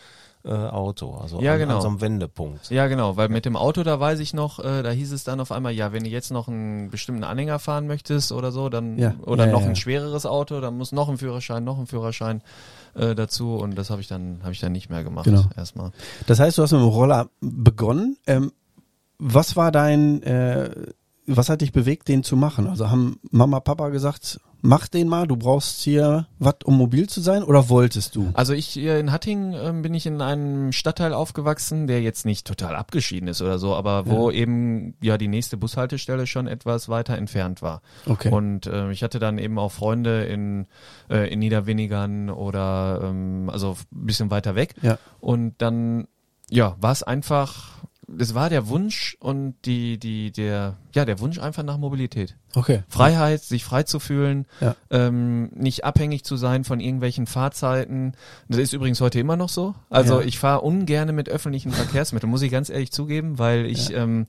äh, Auto, also Ja, an, genau. an so einem Wendepunkt. Ja, genau, weil mit dem Auto, da weiß ich noch, äh, da hieß es dann auf einmal, ja, wenn du jetzt noch einen bestimmten Anhänger fahren möchtest oder so, dann Ja, oder ja, noch ja. ein schwereres Auto, dann muss noch ein Führerschein, noch ein Führerschein äh, dazu und das habe ich dann habe ich dann nicht mehr gemacht Genau. erstmal. Das heißt, du hast mit dem Roller begonnen. Ähm, was war dein, äh, was hat dich bewegt, den zu machen? Also haben Mama, Papa gesagt, mach den mal, du brauchst hier was, um mobil zu sein, oder wolltest du? Also ich hier in Hattingen ähm, bin ich in einem Stadtteil aufgewachsen, der jetzt nicht total abgeschieden ist oder so, aber wo eben ja die nächste Bushaltestelle schon etwas weiter entfernt war. Okay. Und äh, ich hatte dann eben auch Freunde in, äh, in Niederwenigern oder ähm, also ein bisschen weiter weg. Ja. Und dann ja, war es einfach, es war der Wunsch und die, die, der, ja, der Wunsch einfach nach Mobilität. Okay. Freiheit, sich frei zu fühlen, Ja. ähm, nicht abhängig zu sein von irgendwelchen Fahrzeiten. Das ist übrigens heute immer noch so. Also Ja. ich fahre ungerne mit öffentlichen Verkehrsmitteln, muss ich ganz ehrlich zugeben, weil ich ähm,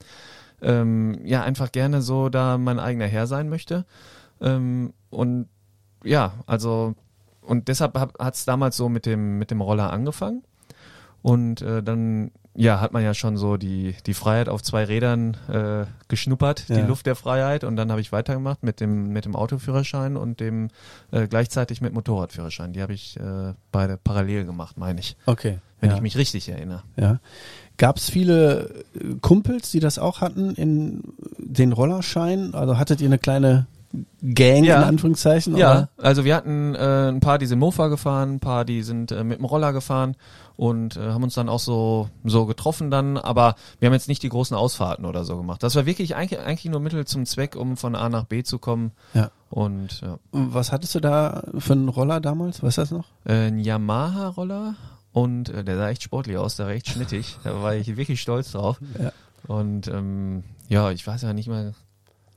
ähm, ja einfach gerne so da mein eigener Herr sein möchte. Ähm, und ja, also und deshalb hat es damals so mit dem mit dem Roller angefangen. Und äh, dann ja, hat man ja schon so die, die Freiheit auf zwei Rädern äh, geschnuppert, Ja. die Luft der Freiheit. Und dann habe ich weitergemacht mit dem, mit dem Autoführerschein und dem äh, gleichzeitig mit Motorradführerschein. Die habe ich äh, beide parallel gemacht, meine ich. Okay. Wenn ja. ich mich richtig erinnere. Ja. Gab es viele äh, Kumpels, die das auch hatten in den Rollerschein? Also hattet ihr eine kleine Gang Ja. in Anführungszeichen? Ja, oder? also wir hatten äh, ein paar, die sind Mofa gefahren, ein paar, die sind äh, mit dem Roller gefahren und äh, haben uns dann auch so so getroffen dann, aber wir haben jetzt nicht die großen Ausfahrten oder so gemacht. Das war wirklich eigentlich, eigentlich nur Mittel zum Zweck, um von A nach B zu kommen. Ja. Und ja. Was hattest du da für einen Roller damals? Weißt du das noch? Äh, ein Yamaha-Roller und äh, der sah echt sportlich aus, der war echt schnittig. Da war ich wirklich stolz drauf. Ja. Und ähm, ja, ich weiß ja nicht mal,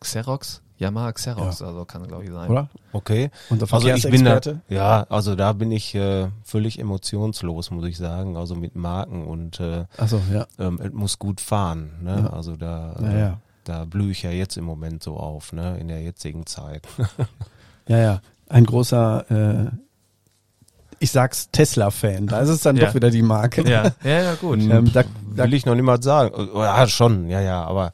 Xerox? Yamaha Xerox, also kann glaube ich sein. Oder? Okay. Unser Also ich bin da, ja, also da bin ich äh, völlig emotionslos, muss ich sagen. Also mit Marken und äh, Achso, ja. ähm, es muss gut fahren. Ne? Ja. Also da, Ja, äh, ja. da blühe ich ja jetzt im Moment so auf, ne? In der jetzigen Zeit. [LAUGHS] Ja, ja. Ein großer, äh, ich sag's Tesla-Fan. Da ist es dann Ja. doch wieder die Marke. Ja, ja, ja, gut. [LAUGHS] Ähm, da, da, Will ich noch niemals sagen. Ja, schon, ja, ja, aber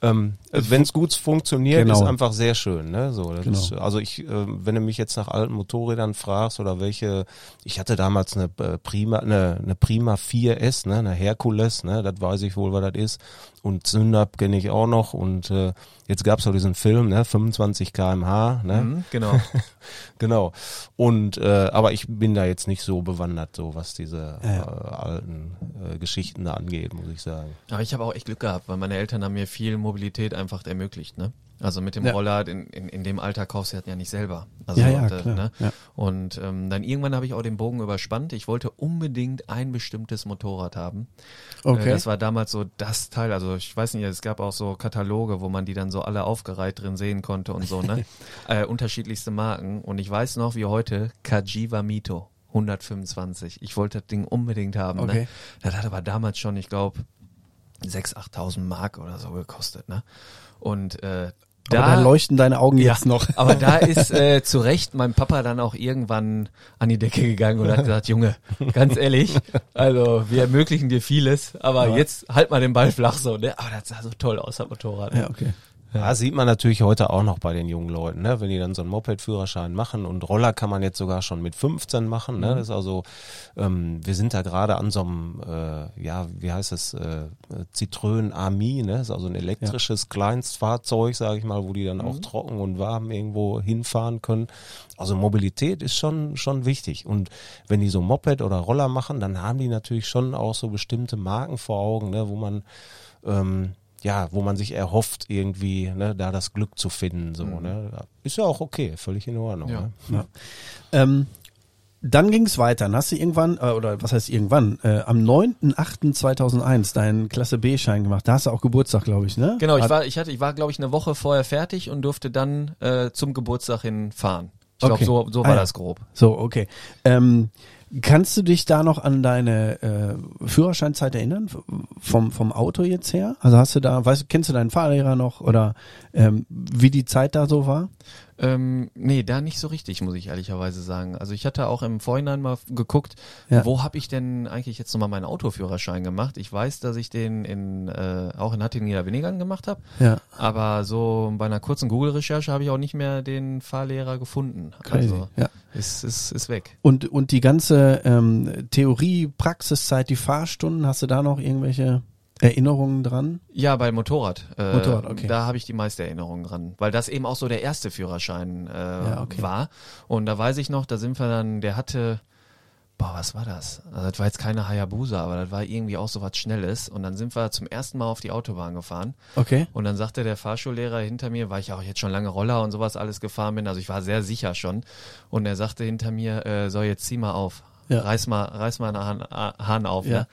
ähm, wenn es gut funktioniert, Genau. ist einfach sehr schön. Ne? So, das Genau. ist, also ich, äh, wenn du mich jetzt nach alten Motorrädern fragst oder welche, ich hatte damals eine äh, Prima, eine, eine Prima 4S, ne, eine Herkules, ne, das weiß ich wohl, was das ist. Und Synap kenne ich auch noch. Und äh, jetzt gab's auch diesen Film, ne, 25 kmh, ne? Mhm, genau. [LAUGHS] Genau. Und äh, aber ich bin da jetzt nicht so bewandert, so was diese Ja, ja. Äh, alten äh, Geschichten da angeht, muss ich sagen. Aber ich habe auch echt Glück gehabt, weil meine Eltern haben mir viel Mobilität einfach ermöglicht, ne? Also mit dem Ja. Roller, in, in, in dem Alter kaufst du das ja nicht selber. Also, Ja, ja, und, äh, klar, Ne? ja. Und ähm, dann irgendwann habe ich auch den Bogen überspannt. Ich wollte unbedingt ein bestimmtes Motorrad haben. Äh, okay. das war damals so das Teil. Also ich weiß nicht, es gab auch so Kataloge, wo man die dann so alle aufgereiht drin sehen konnte und so, ne? [LAUGHS] äh, unterschiedlichste Marken. Und ich weiß noch wie heute, Kajiva Mito. 125. Ich wollte das Ding unbedingt haben. Okay. Ne? Das hat aber damals schon, ich glaube, 6.000, 8.000 Mark oder so gekostet. Ne? Und äh, Aber da leuchten deine Augen jetzt noch. aber da [LAUGHS] ist äh, zu Recht mein Papa dann auch irgendwann an die Decke gegangen und hat gesagt, Junge, ganz ehrlich, also wir ermöglichen dir vieles, aber Ja. jetzt halt mal den Ball flach so, ne? Aber das sah so toll aus, das Motorrad. Ja, okay. Ja, sieht man natürlich heute auch noch bei den jungen Leuten, ne? wenn die dann so einen Moped-Führerschein machen und Roller kann man jetzt sogar schon mit 15 machen. Ne? Das ist also, ähm, wir sind da gerade an so einem, äh, ja, wie heißt es, äh, Citroën Ami, ne? das ist also ein elektrisches Kleinstfahrzeug, sage ich mal, wo die dann auch trocken und warm irgendwo hinfahren können. Also Mobilität ist schon schon wichtig und wenn die so Moped oder Roller machen, dann haben die natürlich schon auch so bestimmte Marken vor Augen, ne? wo man ähm, ja, wo man sich erhofft, irgendwie, ne, da das Glück zu finden, so, Mhm. ne. Ist ja auch okay, völlig in Ordnung. Ja. Ne? Ja. Ähm, dann ging es weiter. Dann hast du irgendwann, äh, oder was heißt irgendwann, äh, am 9.8.2001 deinen Klasse B-Schein gemacht. Da hast du auch Geburtstag, glaube ich, ne? Genau, ich Hat- war, ich hatte, ich war, glaube ich, eine Woche vorher fertig und durfte dann äh, zum Geburtstag hin fahren. Ich glaube, Okay. so, so Ah, war ja. das grob. So, okay. Ähm, kannst du dich da noch an deine äh, Führerscheinzeit erinnern? Vom, vom Auto jetzt her? Also hast du da, weißt kennst du deinen Fahrlehrer noch oder ähm, wie die Zeit da so war? Ähm, nee, da nicht so richtig, muss ich ehrlicherweise sagen. Also ich hatte auch im Vorhinein mal geguckt, Ja. wo habe ich denn eigentlich jetzt nochmal meinen Autoführerschein gemacht? Ich weiß, dass ich den in äh, auch in Hattingen Niederweniger gemacht habe, Ja. aber so bei einer kurzen Google-Recherche habe ich auch nicht mehr den Fahrlehrer gefunden. Crazy. Also ja. ist, ist, ist weg. Und, und die ganze ähm, Theorie, Praxiszeit, die Fahrstunden, hast du da noch irgendwelche Erinnerungen dran? Ja, bei Motorrad. Äh, Motorrad, okay. Da habe ich die meiste Erinnerung dran, weil das eben auch so der erste Führerschein äh, Ja, okay. war. Und da weiß ich noch, da sind wir dann, der hatte, boah, was war das? Also das war jetzt keine Hayabusa, aber das war irgendwie auch so was Schnelles. Und dann sind wir zum ersten Mal auf die Autobahn gefahren. Okay. Und dann sagte der Fahrschullehrer hinter mir, weil ich auch jetzt schon lange Roller und sowas alles gefahren bin, also ich war sehr sicher schon. Und er sagte hinter mir, äh, so jetzt zieh mal auf, Ja. reiß mal, reiß mal einen Hahn, äh, Hahn auf. Ja. Ne?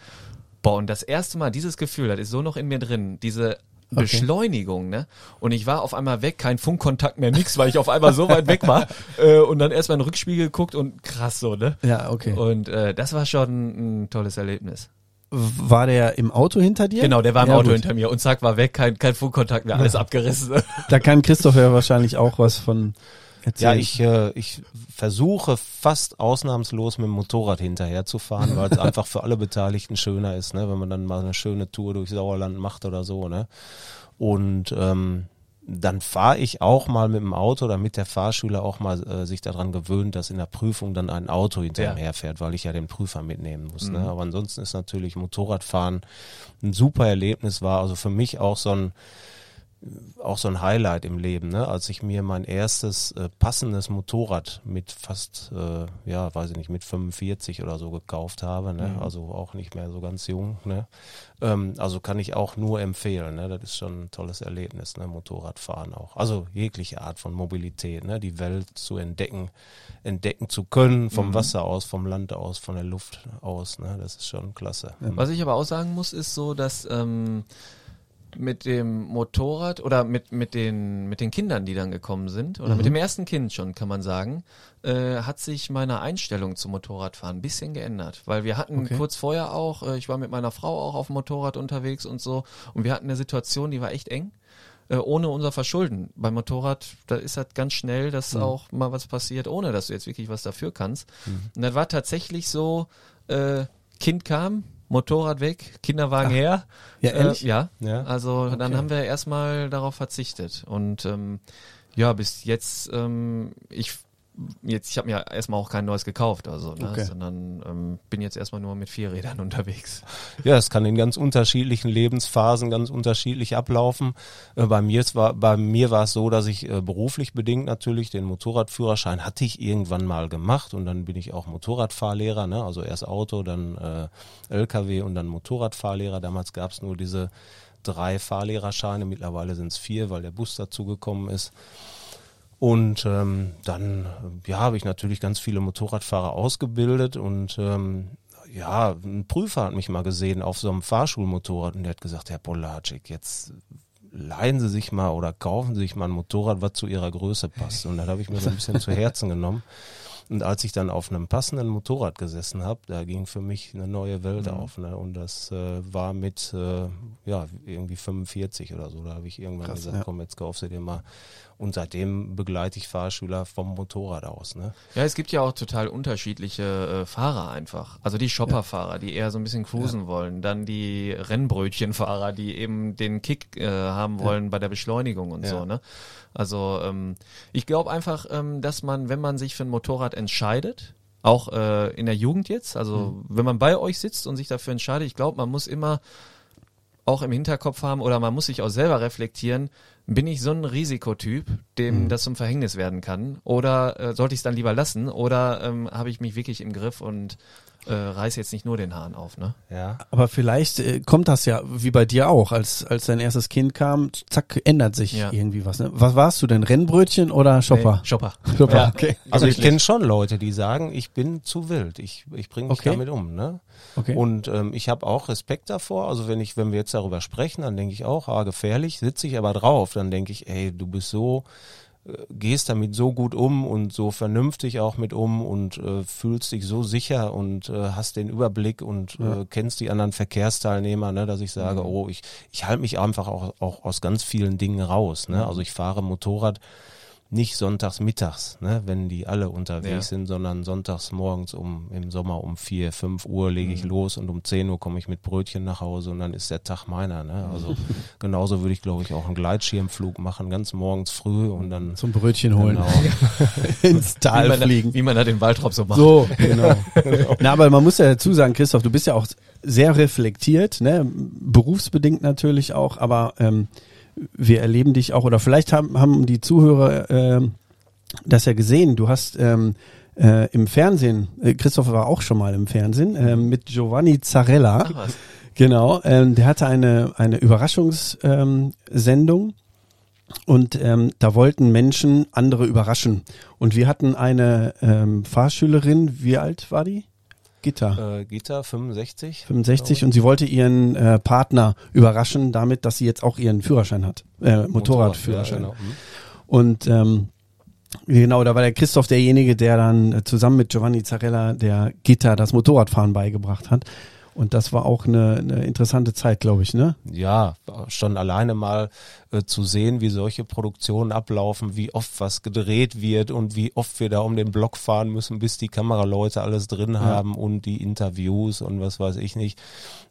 Boah, und das erste Mal, dieses Gefühl, das ist so noch in mir drin, diese Beschleunigung, ne? Und ich war auf einmal weg, kein Funkkontakt mehr, nix, weil ich auf einmal so weit weg war. [LAUGHS] Äh, und dann erstmal in den Rückspiegel geguckt und krass so, ne? Ja, okay. Und äh, das war schon ein tolles Erlebnis. War der im Auto hinter dir? Genau, der war im Ja, Auto gut. hinter mir und zack, war weg, kein, kein Funkkontakt mehr, alles [LAUGHS] abgerissen. Da kann Christoph ja wahrscheinlich auch was von Ja, erzählen. ich, äh, ich versuche fast ausnahmslos mit dem Motorrad hinterher zu fahren, weil es [LAUGHS] einfach für alle Beteiligten schöner ist, ne, wenn man dann mal eine schöne Tour durch Sauerland macht oder so, ne. Und ähm, dann fahre ich auch mal mit dem Auto, damit der Fahrschüler auch mal äh, sich daran gewöhnt, dass in der Prüfung dann ein Auto hinter ihm Ja. herfährt, weil ich ja den Prüfer mitnehmen muss. Ne? Mhm. Aber ansonsten ist natürlich Motorradfahren ein super Erlebnis, war also für mich auch so ein auch so ein Highlight im Leben, ne? als ich mir mein erstes äh, passendes Motorrad mit fast, äh, ja, weiß ich nicht, mit 45 oder so gekauft habe, ne? Mhm. also auch nicht mehr so ganz jung. Ne? Ähm, also kann ich auch nur empfehlen, ne? das ist schon ein tolles Erlebnis, ne? Motorradfahren auch. Also jegliche Art von Mobilität, ne? die Welt zu entdecken, entdecken zu können, vom Mhm. Wasser aus, vom Land aus, von der Luft aus, ne? das ist schon klasse. Was ich aber auch sagen muss, ist so, dass ähm, mit dem Motorrad oder mit, mit, den, mit den Kindern, die dann gekommen sind, oder mit dem ersten Kind schon, kann man sagen, äh, hat sich meine Einstellung zum Motorradfahren ein bisschen geändert. Weil wir hatten Okay. kurz vorher auch, äh, ich war mit meiner Frau auch auf dem Motorrad unterwegs und so, und wir hatten eine Situation, die war echt eng. äh, Ohne unser Verschulden. Beim Motorrad, da ist das ganz schnell, dass auch mal was passiert, ohne dass du jetzt wirklich was dafür kannst. Und das war tatsächlich so, äh, Kind kam, Motorrad weg, Kinderwagen her. Ja, ehrlich? Äh, ja. Ja. Also dann Okay. haben wir erstmal darauf verzichtet. Und ähm, ja, bis jetzt, ähm, ich jetzt, ich habe mir erstmal auch kein neues gekauft, also, ne, Okay. sondern ähm, bin jetzt erstmal nur mit vier Rädern [LAUGHS] unterwegs. Ja, es kann in ganz unterschiedlichen Lebensphasen ganz unterschiedlich ablaufen. Äh, bei mir war bei mir war es so, dass ich äh, beruflich bedingt natürlich den Motorradführerschein hatte ich irgendwann mal gemacht und dann bin ich auch Motorradfahrlehrer, ne? Also erst Auto, dann äh, LKW und dann Motorradfahrlehrer. Damals gab es nur diese drei Fahrlehrerscheine, mittlerweile sind es vier, weil der Bus dazugekommen ist. Und ähm, dann ja, habe ich natürlich ganz viele Motorradfahrer ausgebildet und ähm, ja, ein Prüfer hat mich mal gesehen auf so einem Fahrschulmotorrad und der hat gesagt, Herr Polacek, jetzt leihen Sie sich mal oder kaufen Sie sich mal ein Motorrad, was zu Ihrer Größe passt. Und das habe ich mir so ein bisschen zu Herzen genommen. Und als ich dann auf einem passenden Motorrad gesessen habe, da ging für mich eine neue Welt Mhm. auf. Ne? Und das äh, war mit äh, ja irgendwie 45 oder so. Da habe ich irgendwann Krass, gesagt, ja. komm, jetzt kaufst du dir mal. Und seitdem begleite ich Fahrschüler vom Motorrad aus. Ne? Ja, es gibt ja auch total unterschiedliche äh, Fahrer einfach. Also die Shopperfahrer, die eher so ein bisschen cruisen wollen. Dann die Rennbrötchenfahrer, die eben den Kick äh, haben wollen bei der Beschleunigung und Ja. so. Ne? Also ähm, ich glaube einfach, ähm, dass man, wenn man sich für ein Motorrad entscheidet, auch äh, in der Jugend jetzt, also wenn man bei euch sitzt und sich dafür entscheidet, ich glaube, man muss immer auch im Hinterkopf haben oder man muss sich auch selber reflektieren, bin ich so ein Risikotyp, dem das zum Verhängnis werden kann? Oder äh, sollte ich es dann lieber lassen? Oder ähm, habe ich mich wirklich im Griff und äh, reiß jetzt nicht nur den Hahn auf, ne? Ja. Aber vielleicht äh, kommt das ja wie bei dir auch, als als dein erstes Kind kam, zack, ändert sich Ja. irgendwie was. Ne? Was warst du denn, Rennbrötchen oder Shopper? Nee, Shopper. Shopper, [LAUGHS] Ja. okay. Also ich kenne schon Leute, die sagen, ich bin zu wild, ich, ich bringe mich Okay. damit um. Ne? okay. Und ähm, ich habe auch Respekt davor. Also wenn ich, wenn wir jetzt darüber sprechen, dann denke ich auch, ah, gefährlich. Sitze ich aber drauf, dann denke ich, ey, du bist so, gehst damit so gut um und so vernünftig auch mit um und äh, fühlst dich so sicher und äh, hast den Überblick und Ja. äh, kennst die anderen Verkehrsteilnehmer, ne, dass ich sage, oh, ich, ich halte mich einfach auch, auch aus ganz vielen Dingen raus. Ne? Also ich fahre Motorrad nicht sonntags mittags, ne, wenn die alle unterwegs Ja. sind, sondern sonntags morgens um im Sommer um vier, fünf Uhr lege ich los und um 10 Uhr komme ich mit Brötchen nach Hause und dann ist der Tag meiner. Ne? Also [LAUGHS] genauso würde ich, glaube ich, auch einen Gleitschirmflug machen, ganz morgens früh und dann Zum Brötchen holen, Genau. [LAUGHS] ins Wie Tal man, da, fliegen. wie man da den Waldrop so macht. So, [LAUGHS] genau. Na, aber man muss ja dazu sagen, Christoph, du bist ja auch sehr reflektiert, ne? berufsbedingt natürlich auch, aber ähm, wir erleben dich auch, oder vielleicht haben, haben die Zuhörer ähm, das ja gesehen, du hast ähm, äh, im Fernsehen, äh, Christoph war auch schon mal im Fernsehen, ähm, mit Giovanni Zarella, Ach was. Genau, ähm, der hatte eine, eine Überraschungssendung ähm, und ähm, da wollten Menschen andere überraschen. Und wir hatten eine ähm, Fahrschülerin, wie alt war die? Gitter. äh, Gita 65. 65 und sie wollte ihren äh, Partner überraschen damit, dass sie jetzt auch ihren Führerschein hat, äh, Motorradführerschein. Ja, genau. Mhm. Und ähm, genau, da war der Christoph derjenige, der dann äh, zusammen mit Giovanni Zarella der Gitter das Motorradfahren beigebracht hat. Und das war auch eine, eine interessante Zeit, glaube ich, ne? Ja, schon alleine mal äh, zu sehen, wie solche Produktionen ablaufen, wie oft was gedreht wird und wie oft wir da um den Block fahren müssen, bis die Kameraleute alles drin haben und die Interviews und was weiß ich nicht.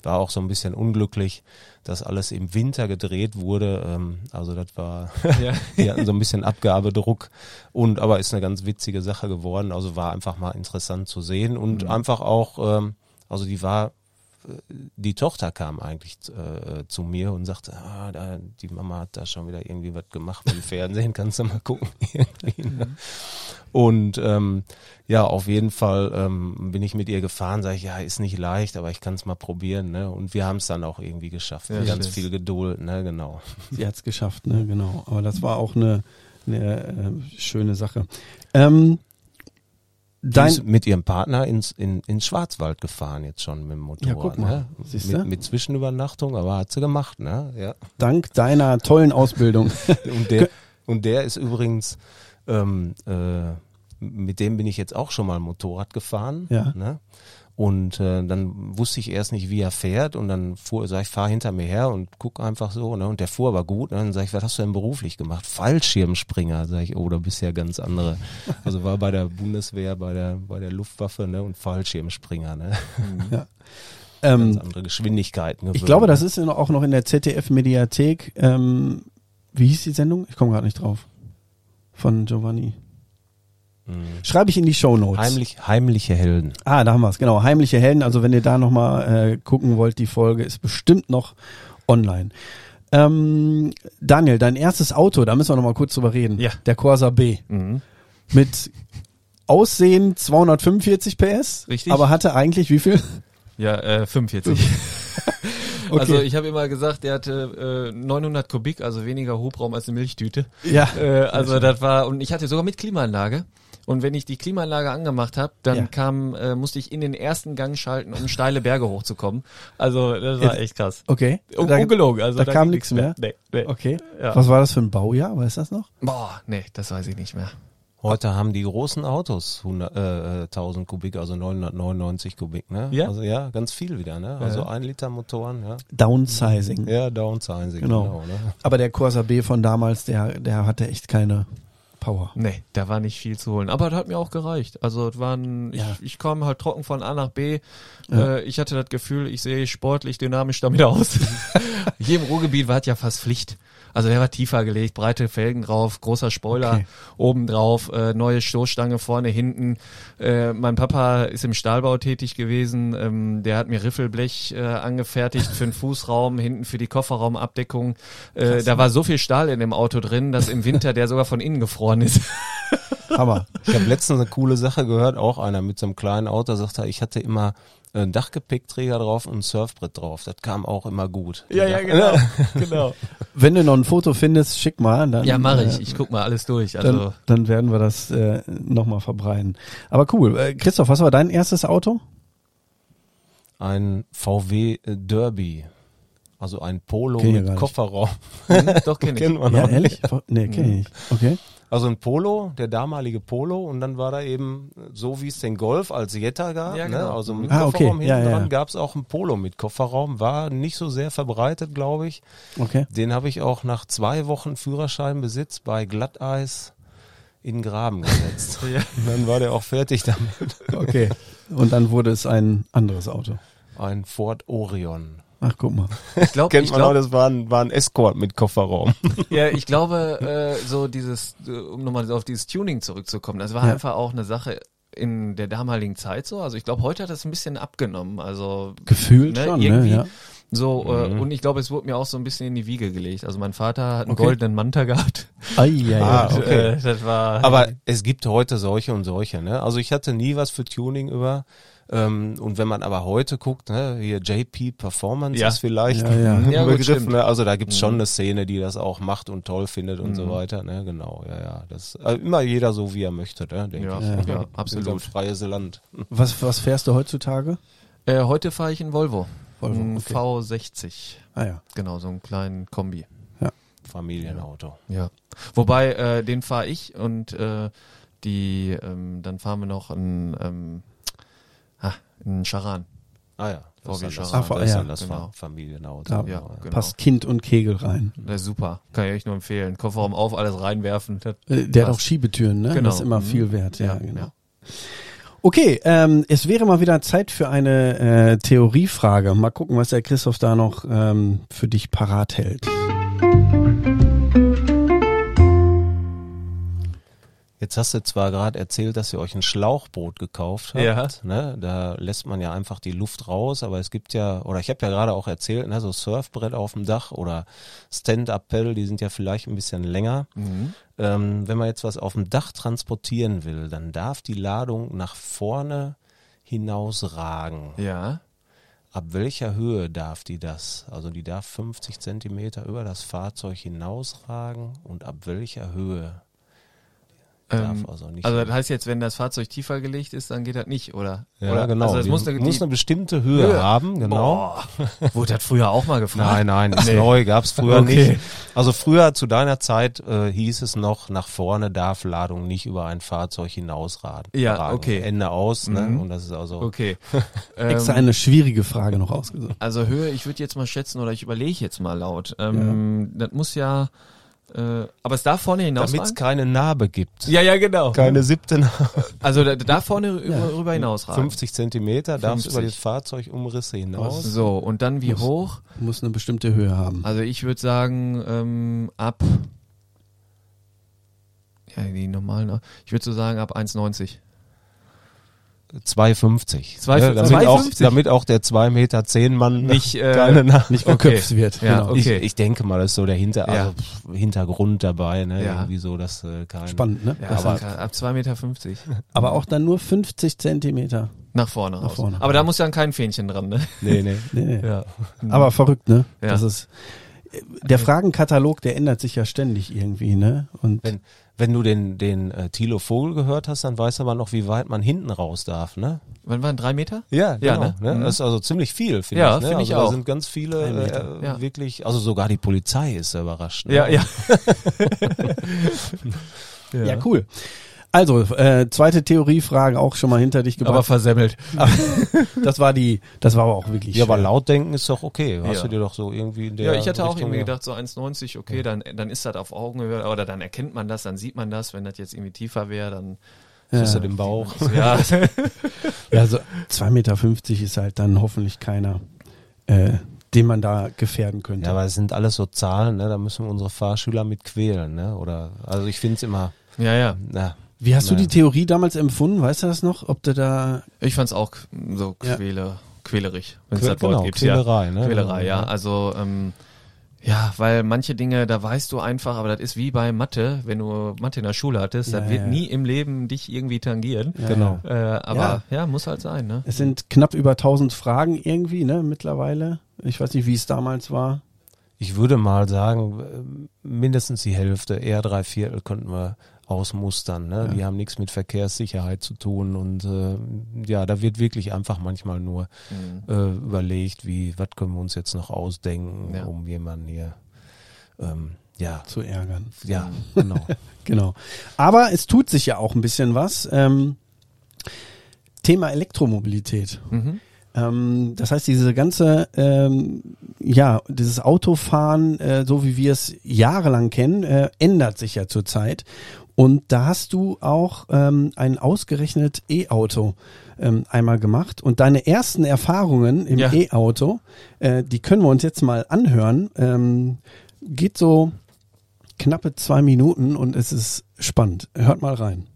War auch so ein bisschen unglücklich, dass alles im Winter gedreht wurde. Ähm, also das war, [LAUGHS] Ja. [LAUGHS] die hatten so ein bisschen Abgabedruck und aber ist eine ganz witzige Sache geworden. Also war einfach mal interessant zu sehen und einfach auch, ähm, also die war die Tochter kam eigentlich äh, zu mir und sagte, ah, da, die Mama hat da schon wieder irgendwie was gemacht im Fernsehen, kannst du mal gucken. [LAUGHS] ne? Und ähm, ja, auf jeden Fall ähm, bin ich mit ihr gefahren, sage ich, ja, ist nicht leicht, aber ich kann es mal probieren. Ne? Und wir haben es dann auch irgendwie geschafft. Ja, mit ganz viel Geduld, ne, genau. Sie hat's geschafft, ne, genau. Aber das war auch eine, eine äh, schöne Sache. Ähm, dein, mit ihrem Partner ins, in, ins Schwarzwald gefahren jetzt schon mit dem Motorrad. Ja, guck mal. Ne? Mit, mit Zwischenübernachtung, aber hat sie gemacht, ne? Ja. dank deiner tollen Ausbildung. [LAUGHS] Und der, und der ist übrigens, ähm, äh, mit dem bin ich jetzt auch schon mal Motorrad gefahren. Ja. Ne? Und äh, dann wusste ich erst nicht, wie er fährt. Und dann fuhr, sag ich, fahr hinter mir her und guck einfach so. Ne? Und der fuhr aber gut. Ne? Und dann sag ich, was hast du denn beruflich gemacht? Fallschirmspringer. Sag ich, oh, da bist ja ganz andere. Also war bei der Bundeswehr, bei der, bei der Luftwaffe ne? und Fallschirmspringer. Ne? [LAUGHS] ähm, Ganz andere Geschwindigkeiten. ich gewöhnt, glaube, das ne? ist in- auch noch in der ZDF-Mediathek. Ähm, wie hieß die Sendung? Ich komme gerade nicht drauf. Von Giovanni. Mhm. Schreibe ich in die Show Notes. Heimlich, heimliche Helden. Ah, da haben wir es, genau. Heimliche Helden. Also wenn ihr da nochmal äh, gucken wollt, die Folge ist bestimmt noch online. Ähm, Daniel, dein erstes Auto, da müssen wir nochmal kurz drüber reden. Ja. Der Corsa B. Mhm. Mit Aussehen 245 PS. Richtig. Aber hatte eigentlich wie viel? Ja, äh, 45. [LAUGHS] Okay. Also ich habe immer gesagt, der hatte äh, 900 Kubik, also weniger Hubraum als eine Milchtüte. Ja. Äh, also das war und ich hatte sogar mit Klimaanlage. Und wenn ich die Klimaanlage angemacht habe, dann Ja. kam, äh, musste ich in den ersten Gang schalten, um steile Berge hochzukommen. Also das war Jetzt- echt krass. Okay. Un Da- ungelogen. Also da kam ging nichts mehr? Nee, nee. Okay. Ja. Was war das für ein Baujahr? Weißt du das noch? Boah, nee, das weiß ich nicht mehr. Heute haben die großen Autos 100, äh, 1000 Kubik, also 999 Kubik, ne? Ja? Also ja, ganz viel wieder, ne? Also ein Liter Motoren, ja. Downsizing. Ja, downsizing, Genau. genau, ne? Aber der Corsa B von damals, der, der hatte echt keine Power. Nee, da war nicht viel zu holen. Aber das hat mir auch gereicht. Also es waren, Ja. ich, ich kam halt trocken von A nach B. Ja. Äh, ich hatte das Gefühl, ich sehe sportlich, dynamisch damit aus. [LAUGHS] Hier im Ruhrgebiet war es ja fast Pflicht. Also der war tiefer gelegt, breite Felgen drauf, großer Spoiler Okay. oben drauf, äh, neue Stoßstange vorne, hinten. Äh, mein Papa ist im Stahlbau tätig gewesen. Ähm, der hat mir Riffelblech äh, angefertigt für den Fußraum, hinten für die Kofferraumabdeckung. Äh, da war so viel Stahl in dem Auto drin, dass im Winter der sogar von innen gefroren ist. [LAUGHS] Hammer. Ich habe letztens eine coole Sache gehört, auch einer mit so einem kleinen Auto sagte, ich hatte immer einen Dachgepäckträger drauf und ein Surfbrett drauf. Das kam auch immer gut. Die Dach- genau. [LAUGHS] genau. Wenn du noch ein Foto findest, schick mal. Dann, Ja, mache äh, ich. Ich guck mal alles durch. Dann, Also dann werden wir das äh, nochmal verbreiten. Aber cool. Äh, Christoph, was war dein erstes Auto? Ein VW Derby. Also ein Polo ich mit. Kofferraum. hm, doch kenne [LAUGHS] ich. Kennt man Ja, noch ehrlich? Nee, kenn ich nicht. Okay. Also ein Polo, der damalige Polo und dann war da eben, so wie es den Golf als Jetta gab, Ja, ne? genau. also mit Ah, okay. Kofferraum Ja, hinten ja. dran, gab es auch ein Polo mit Kofferraum, war nicht so sehr verbreitet, glaube ich. Okay. Den habe ich auch nach zwei Wochen Führerscheinbesitz bei Glatteis in den Graben gesetzt. [LAUGHS] Ja. Und dann war der auch fertig damit. Okay. Und dann wurde es ein anderes Auto. Ein Ford Orion. Ach, guck mal. Ich glaube, Kennt ich man auch, glaub, das war ein, war ein Escort mit Kofferraum. [LAUGHS] ja, ich glaube, äh, so dieses, äh, um nochmal auf dieses Tuning zurückzukommen, das war Ja. einfach auch eine Sache in der damaligen Zeit so. Also ich glaube, heute hat das ein bisschen abgenommen. Also Gefühlt Ne, schon, ne? irgendwie. Ja. so äh, Mhm. und ich glaube, es wurde mir auch so ein bisschen in die Wiege gelegt. Also mein Vater hat einen Okay. goldenen Manta gehabt. Ai, ai, ai. [LAUGHS] Ah, Und, okay. äh, das war. Aber es gibt heute solche und solche. Ne? Also ich hatte nie was für Tuning über. Ähm, und wenn man aber heute guckt, ne, hier JP Performance Ja. ist vielleicht Ja, ja. ein Ja, Begriff. Ne? Also da gibt's schon eine Szene, die das auch macht und toll findet und so Mhm. weiter. Ne? Genau, ja, ja. Das also immer jeder so, wie er möchte, ne? denke ja, ich. ja, Ja. [LAUGHS] Absolut. ein freies Land. Was, was fährst du heutzutage? Äh, heute fahre ich in Volvo. Volvo, Ein okay. V60. Ah ja. Genau, so einen kleinen Kombi. Familienauto. Ja. Wobei, äh, den fahre ich und äh, die, ähm, dann fahren wir noch einen, ähm, ah, einen Charan. Ah ja, das VW ist dann das, Charan. das, ist Ja, das genau. Familienauto. Da Ja, genau. passt Kind und Kegel rein. Das ist super. Kann ich euch nur empfehlen. Kofferraum auf, alles reinwerfen. Das, Äh, Der hat auch Schiebetüren, ne? Genau. Das ist immer Mhm. viel wert. Ja, Ja, genau. ja. Okay, ähm, es wäre mal wieder Zeit für eine äh, Theoriefrage. Mal gucken, was der Christoph da noch ähm, für dich parat hält. Jetzt hast du zwar gerade erzählt, dass ihr euch ein Schlauchboot gekauft habt. Ja. Ne? Da lässt man ja einfach die Luft raus, aber es gibt ja, oder ich habe ja gerade auch erzählt, ne, so Surfbrett auf dem Dach oder Stand-Up-Pedal, die sind ja vielleicht ein bisschen länger. Mhm. Ähm, wenn man jetzt was auf dem Dach transportieren will, dann darf die Ladung nach vorne hinausragen. Ja. Ab welcher Höhe darf die das? Also die darf 50 Zentimeter über das Fahrzeug hinausragen und ab welcher Höhe? Ähm, Darf also nicht. Also das heißt jetzt, wenn das Fahrzeug tiefer gelegt ist, dann geht das nicht, oder? Ja, oder? genau. Also das muss eine, muss eine bestimmte Höhe, Höhe. haben, genau. Boah. Wurde das früher auch mal gefragt? Nein, nein, [LAUGHS] ist Nee. neu, gab's früher Okay. nicht. Also früher zu deiner Zeit äh, hieß es noch, nach vorne darf Ladung nicht über ein Fahrzeug hinausragen. Ja, ragen. okay. Ende aus, ne? Mhm. Und das ist also Okay. [LAUGHS] Extra eine schwierige Frage noch ausgesucht. also Höhe, ich würde jetzt mal schätzen, oder ich überlege jetzt mal laut. Ähm, Das muss ja, äh, aber es darf vorne hinaus damit es keine Narbe gibt. Ja, ja, genau. Keine siebte Narbe. Also da, da vorne rüber, rüber hinausragen. 50 Zentimeter darfst du 50. über die Fahrzeugumrisse hinaus. So, und dann wie Muss- hoch? Muss eine bestimmte Höhe haben. Also ich würde sagen, ähm, ab ja, die normalen, ich würde so sagen ab 1,90. 2,50. Zwei- Ja, damit, auch, 2,50? damit auch der 2 Meter 10 Mann [LAUGHS] Nicht, äh. Nicht Okay. geköpft wird. Ja, genau. okay. Ich, ich denke mal, das ist so der Hinter, Ja. also Hintergrund dabei, ne? Ja. Irgendwie so, dass äh, kein Spannend, ne? Ja, aber ab 2,50 Meter. [LAUGHS] aber auch dann nur 50 Zentimeter. Nach vorne raus. vorne. Aber da muss ja kein Fähnchen dran, ne? Nee, nee. Nee, nee. Ja. Aber verrückt, ne? Ja. Das ist der Fragenkatalog, der ändert sich ja ständig irgendwie, ne? Und Wenn, wenn du den, den äh, Thilo Vogel gehört hast, dann weißt du aber noch, wie weit man hinten raus darf, ne? Wann waren drei Meter? Ja, Ja, genau. ne? ne? Mhm. Das ist also ziemlich viel, finde Ja, ich. Ne? finde ich also auch. Da sind ganz viele äh, Ja. wirklich, also sogar die Polizei ist überrascht. Ne? Ja, ja. [LAUGHS] ja, cool. Also, äh, zweite Theoriefrage auch schon mal hinter dich Aber gebracht. versemmelt. [LAUGHS] das war die, das war aber auch wirklich Ja, aber schwer. laut denken ist doch okay. Hast Ja. du dir doch so irgendwie in der Ja, ich hatte auch Richtung irgendwie ja- gedacht, so 1,90, okay, dann, dann ist das auf Augenhöhe, oder dann erkennt man das, dann sieht man das, wenn das jetzt irgendwie tiefer wäre, dann, ja. du den Bauch. [LAUGHS] ja, [LAUGHS] ja, so 2,50 Meter ist halt dann hoffentlich keiner, äh, den man da gefährden könnte. Ja, aber es sind alles so Zahlen, ne? Da müssen wir unsere Fahrschüler mit quälen, ne? Oder also ich finde es immer, ja, ja. na, Wie hast du Naja. die Theorie damals empfunden? Weißt du das noch? Ob du da, Ich fand's auch so Ja. quäle, quälerig, wenn es das Wort genau, gibt. Quälerei, ja. ne? Quälerei, Genau, ja. ja. Also, ähm, Ja, weil manche Dinge, da weißt du einfach, aber das ist wie bei Mathe, wenn du Mathe in der Schule hattest, Ja, das wird ja. nie im Leben dich irgendwie tangieren. Ja, Genau. Äh, aber ja. muss halt sein, ne? Es sind knapp über 1000 Fragen irgendwie, ne, mittlerweile. Ich weiß nicht, wie es damals war. Ich würde mal sagen, mindestens die Hälfte, eher drei Viertel könnten wir ausmustern. Ne? Ja. Die haben nichts mit Verkehrssicherheit zu tun und äh, ja, da wird wirklich einfach manchmal nur Mhm. äh, überlegt, wie, was können wir uns jetzt noch ausdenken, Ja. um jemanden hier, ähm, ja, Zu ärgern. ja, genau. [LAUGHS] Genau. Aber es tut sich ja auch ein bisschen was. Ähm, Thema Elektromobilität. Mhm. Ähm, das heißt, diese ganze, ähm, ja, dieses Autofahren, äh, so wie wir es jahrelang kennen, äh, ändert sich ja zurzeit. Und da hast du auch ähm, ein ausgerechnet E-Auto ähm, einmal gemacht. Und deine ersten Erfahrungen im Ja. E-Auto, äh, die können wir uns jetzt mal anhören. Ähm, geht so knappe zwei Minuten und es ist spannend. Hört mal rein.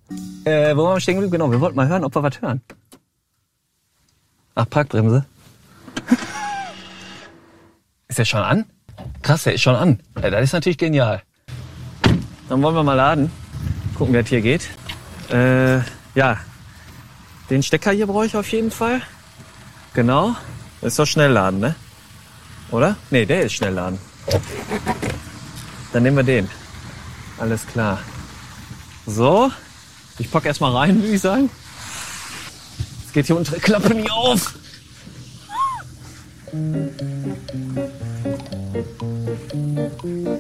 Äh, wo waren wir stehen geblieben? Genau, wir wollten mal hören, ob wir was hören. Ach, Parkbremse. [LAUGHS] Ist der schon an? Krass, der ist schon an. Ja, das ist natürlich genial. Dann wollen wir mal laden. Gucken, wie das hier geht. Äh, ja. Den Stecker hier brauche ich auf jeden Fall. Genau. Das ist doch Schnellladen, ne? Oder? Nee, der ist Schnellladen. Dann nehmen wir den. Alles klar. So. Ich pack erst mal rein, würde ich sagen. Es geht hier unsere Klappe nie auf.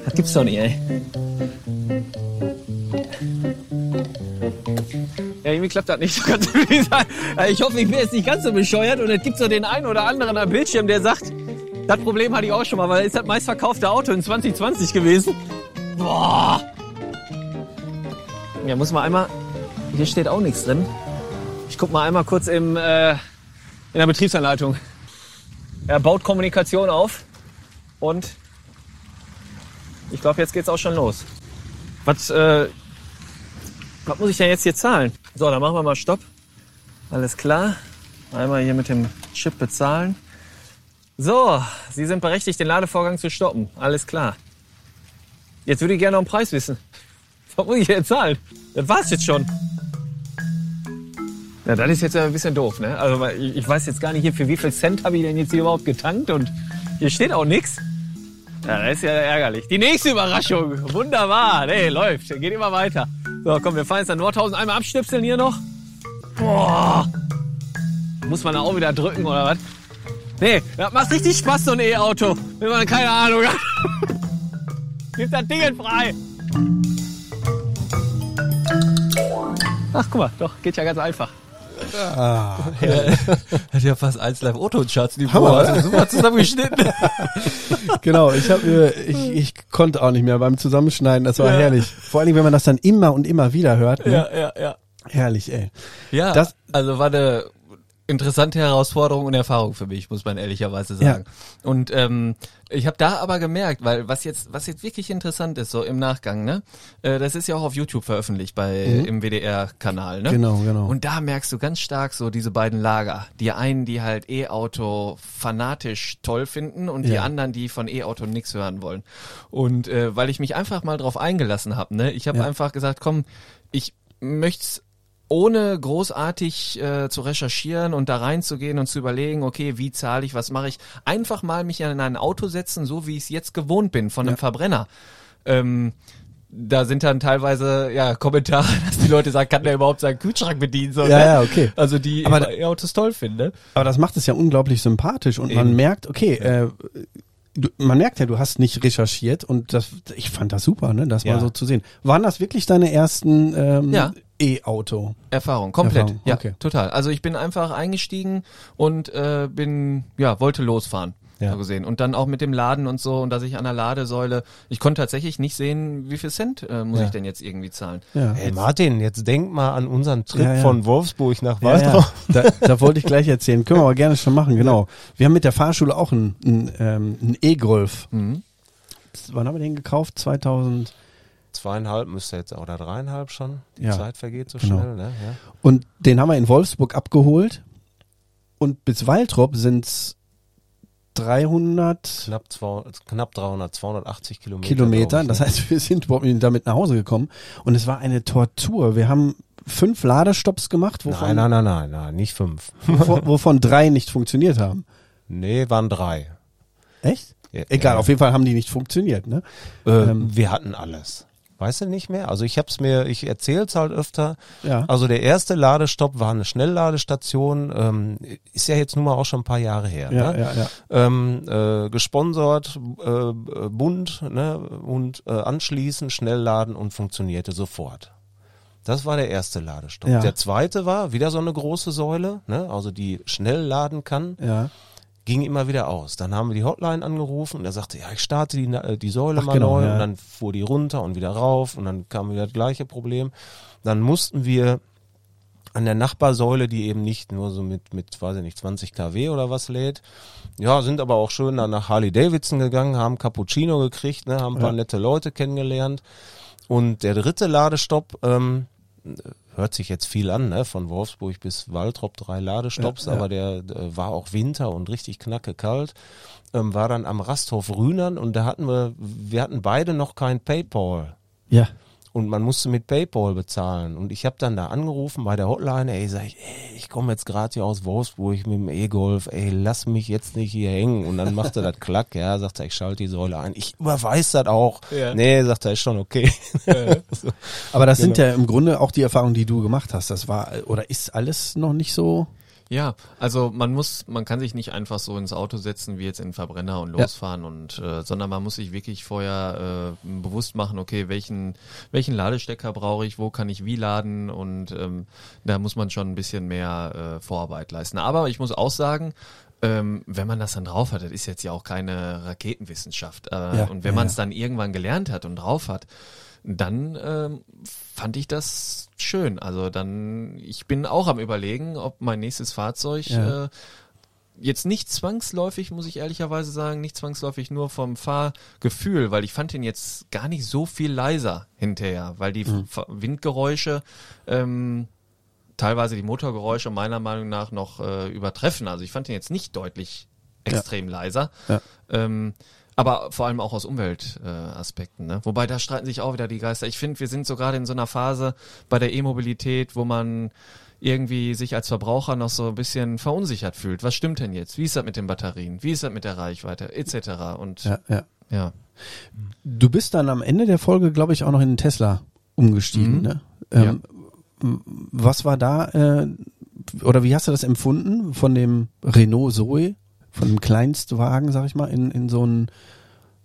Das gibt's doch nicht, ey. Ja, irgendwie klappt das nicht so ganz. [LAUGHS] sagen. Also Ich hoffe, ich bin jetzt nicht ganz so bescheuert und es gibt so den einen oder anderen am Bildschirm, der sagt, das Problem hatte ich auch schon mal, weil es ist das meistverkaufte Auto in 2020 gewesen. Boah. Ja, muss man einmal. Hier steht auch nichts drin. Ich guck mal einmal kurz im, äh, in der Betriebsanleitung. Er baut Kommunikation auf und ich glaube, jetzt geht's auch schon los. Was, äh, was muss ich denn jetzt hier zahlen? So, dann machen wir mal Stopp. Alles klar. Einmal hier mit dem Chip bezahlen. So, Sie sind berechtigt, den Ladevorgang zu stoppen. Alles klar. Jetzt würde ich gerne noch einen Preis wissen. [LAUGHS] Was muss ich jetzt zahlen? Das war's jetzt schon. Ja, das ist jetzt ein bisschen doof, ne? Also ich weiß jetzt gar nicht hier, für wie viel Cent habe ich denn jetzt hier überhaupt getankt und hier steht auch nichts. Ja, das ist ja ärgerlich. Die nächste Überraschung. Wunderbar. Nee, läuft. Geht immer weiter. So, komm, wir fahren jetzt an Nordhausen einmal abstöpseln hier noch. Boah. Muss man da auch wieder drücken oder was? Nee, das macht richtig Spaß, so ein E-Auto. Wenn man keine Ahnung hat. [LAUGHS] Gib das Ding frei. Ach, guck mal, doch, geht ja ganz einfach. [LAUGHS] Hat ja fast eins live Auto Charts Niveau. Also super zusammengeschnitten. [LAUGHS] Genau, ich habe mir, ich, ich konnte auch nicht mehr beim Zusammenschneiden, das war Ja. herrlich. Vor allen Dingen, wenn man das dann immer und immer wieder hört. Ne? ja, ja, ja. Herrlich, ey. Ja, Das- also war eine interessante Herausforderung und Erfahrung für mich, muss man ehrlicherweise sagen. Und ähm, ich habe da aber gemerkt, weil was jetzt was jetzt wirklich interessant ist so im Nachgang, ne, äh, das ist ja auch auf YouTube veröffentlicht bei im WDR-Kanal, ne? Genau, genau. Und da merkst du ganz stark so diese beiden Lager. Die einen, die halt E-Auto fanatisch toll finden und die Ja. anderen, die von E-Auto nichts hören wollen. Und äh, weil ich mich einfach mal drauf eingelassen habe, ne, ich habe Ja. einfach gesagt, komm, ich möchte ohne großartig äh, zu recherchieren und da reinzugehen und zu überlegen, okay, wie zahle ich, was mache ich, einfach mal mich in ein Auto setzen, so wie ich es jetzt gewohnt bin von einem Ja. Verbrenner. Ähm, da sind dann teilweise ja Kommentare, [LAUGHS] dass die Leute sagen, kann der überhaupt seinen Kühlschrank bedienen? So, Ja, ne? ja, okay. Also die Aber da- E-Autos toll finden. Ne? Aber das macht es ja unglaublich sympathisch und man Eben. merkt, okay, äh, du, man merkt ja, du hast nicht recherchiert und das, ich fand das super, ne, das Ja. mal so zu sehen. Waren das wirklich deine ersten ähm, Ja. E-Auto? Erfahrung, komplett. Erfahrung, Ja, okay. total. Also ich bin einfach eingestiegen und äh, bin, ja, wollte losfahren. Ja. So gesehen. Und dann auch mit dem Laden und so und dass ich an der Ladesäule, ich konnte tatsächlich nicht sehen, wie viel Cent äh, muss Ja. ich denn jetzt irgendwie zahlen. Ja. Hey Martin, jetzt denk mal an unseren Trip Ja, ja. von Wolfsburg nach ja. Da, da wollte ich gleich erzählen. Können wir aber gerne schon machen, genau. Wir haben mit der Fahrschule auch einen einen, ähm, einen E-Golf. Mhm. Wann haben wir den gekauft? 2000. Zweieinhalb müsste jetzt, oder dreieinhalb schon. Die Ja. Zeit vergeht so Genau. schnell, ne? Ja. Und den haben wir in Wolfsburg abgeholt. Und bis Waldrop sind's 300 Knapp, zwei, knapp 300, 280 Kilometer. Kilometer. Das ne? heißt, wir sind damit nach Hause gekommen. Und es war eine Tortur. Wir haben fünf Ladestopps gemacht, wovon, Nein, nein, nein, nein, nein, nicht fünf. [LAUGHS] wovon, wovon drei nicht funktioniert haben. Nee, waren drei. Echt? Ja, Egal, ja. auf jeden Fall haben die nicht funktioniert. Ne? Äh, Ähm. wir hatten alles. Weißt du nicht mehr? Also ich hab's mir, ich erzähl's halt öfter. Ja. Also der erste Ladestopp war eine Schnellladestation, ähm, ist ja jetzt nun mal auch schon ein paar Jahre her. Ja, ne? ja, ja. ähm, äh, gesponsert, äh, bunt ne? und äh, anschließend schnell laden und funktionierte sofort. Das war der erste Ladestopp. Ja. Der zweite war wieder so eine große Säule, ne? also die schnell laden kann, Ja. Ging immer wieder aus. Dann haben wir die Hotline angerufen und er sagte, ja, ich starte die, äh, die Säule Ach, mal genau, neu ja. und dann fuhr die runter und wieder rauf und dann kam wieder das gleiche Problem. Dann mussten wir an der Nachbarsäule, die eben nicht nur so mit, mit, weiß ich nicht, 20 kW oder was lädt. Ja, sind aber auch schön dann nach Harley Davidson gegangen, haben Cappuccino gekriegt, ne, haben ein paar Ja. nette Leute kennengelernt. Und der dritte Ladestopp, ähm, hört sich jetzt viel an, ne, von Wolfsburg bis Waltrop drei Ladestopps, Ja, ja. aber der äh, war auch Winter und richtig knacke kalt. Ähm, war dann am Rasthof Rühnern und da hatten wir, wir hatten beide noch kein Paypal Ja. Und man musste mit PayPal bezahlen. Und ich habe dann da angerufen bei der Hotline, ey, sag ich, ey, ich komme jetzt gerade hier aus Wolfsburg mit dem E-Golf, ey, lass mich jetzt nicht hier hängen. Und dann machte das [LAUGHS] klack, ja, sagt er, ich schalte die Säule ein. Ich überweis das auch. Ja. Nee, sagt er, ist schon okay. [LAUGHS] so. Aber das sind Genau. ja im Grunde auch die Erfahrungen, die du gemacht hast. Das war oder ist alles noch nicht so. Ja, also man muss, man kann sich nicht einfach so ins Auto setzen wie jetzt in den Verbrenner und Ja. losfahren und, äh, sondern man muss sich wirklich vorher äh, bewusst machen, okay, welchen welchen Ladestecker brauche ich, wo kann ich wie laden und ähm, da muss man schon ein bisschen mehr äh, Vorarbeit leisten. Aber ich muss auch sagen, ähm, wenn man das dann drauf hat, das ist jetzt ja auch keine Raketenwissenschaft. Äh, Ja, und wenn ja, man ja. es dann irgendwann gelernt hat und drauf hat, dann ähm, fand ich das schön. Also dann, ich bin auch am überlegen, ob mein nächstes Fahrzeug Ja. äh, jetzt nicht zwangsläufig, muss ich ehrlicherweise sagen, nicht zwangsläufig nur vom Fahrgefühl, weil ich fand ihn jetzt gar nicht so viel leiser hinterher, weil die Mhm. Windgeräusche ähm, teilweise die Motorgeräusche meiner Meinung nach noch äh, übertreffen. Also ich fand ihn jetzt nicht deutlich extrem leiser. Ja. Ähm, aber vor allem auch aus Umweltaspekten. Äh, ne? Wobei da streiten sich auch wieder die Geister. Ich finde, wir sind so gerade in so einer Phase bei der E-Mobilität, wo man irgendwie sich als Verbraucher noch so ein bisschen verunsichert fühlt. Was stimmt denn jetzt? Wie ist das mit den Batterien? Wie ist das mit der Reichweite? Etc. Und Ja, ja. ja. Du bist dann am Ende der Folge, glaube ich, auch noch in den Tesla umgestiegen. Mhm. Ne? Ähm, m- Was war da äh, oder wie hast du das empfunden von dem Renault Zoe, von dem Kleinstwagen, sag ich mal, in, in so einen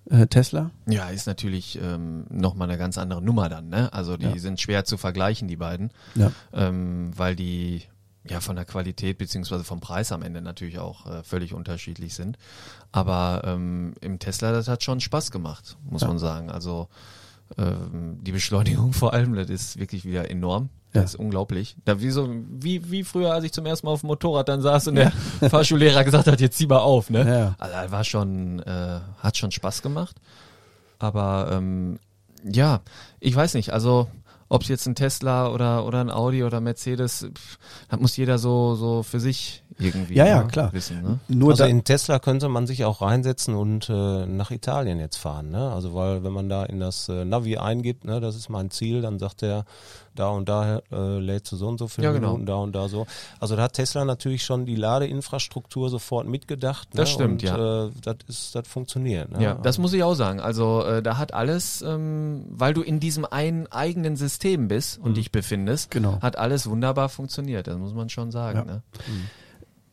äh, Tesla? Ja, ist natürlich ähm, nochmal eine ganz andere Nummer dann, ne? Also die Ja. sind schwer zu vergleichen, die beiden. Ja. ähm, weil die ja von der Qualität beziehungsweise vom Preis am Ende natürlich auch äh, völlig unterschiedlich sind. Aber ähm, im Tesla, das hat schon Spaß gemacht, muss Ja. man sagen. Also ähm, die Beschleunigung [LAUGHS] vor allem, das ist wirklich wieder enorm. Das Ja. ist unglaublich. Da wie so, wie, wie früher, als ich zum ersten Mal auf dem Motorrad dann saß und der Fahrschullehrer gesagt hat, jetzt zieh mal auf, ne? Ja. Also das war schon, äh, hat schon Spaß gemacht. Aber ähm, ja, ich weiß nicht, also ob es jetzt ein Tesla oder, oder ein Audi oder Mercedes, pff, das muss jeder so, so für sich irgendwie Ja, ja, ne, klar. wissen. Ne? Nur also in Tesla könnte man sich auch reinsetzen und äh, nach Italien jetzt fahren, ne? Also weil wenn man da in das äh, Navi eingibt, ne, das ist mein Ziel, dann sagt er, da und da äh, lädst du so und so viele Ja, genau. Minuten, da und da so. Also da hat Tesla natürlich schon die Ladeinfrastruktur sofort mitgedacht. Ne? Das stimmt, und, ja. Äh, das ist, das funktioniert. Ne? Ja, das muss ich auch sagen. Also äh, da hat alles, ähm, weil du in diesem einen eigenen System bist und dich befindest, Genau. hat alles wunderbar funktioniert. Das muss man schon sagen. Ja. Ne?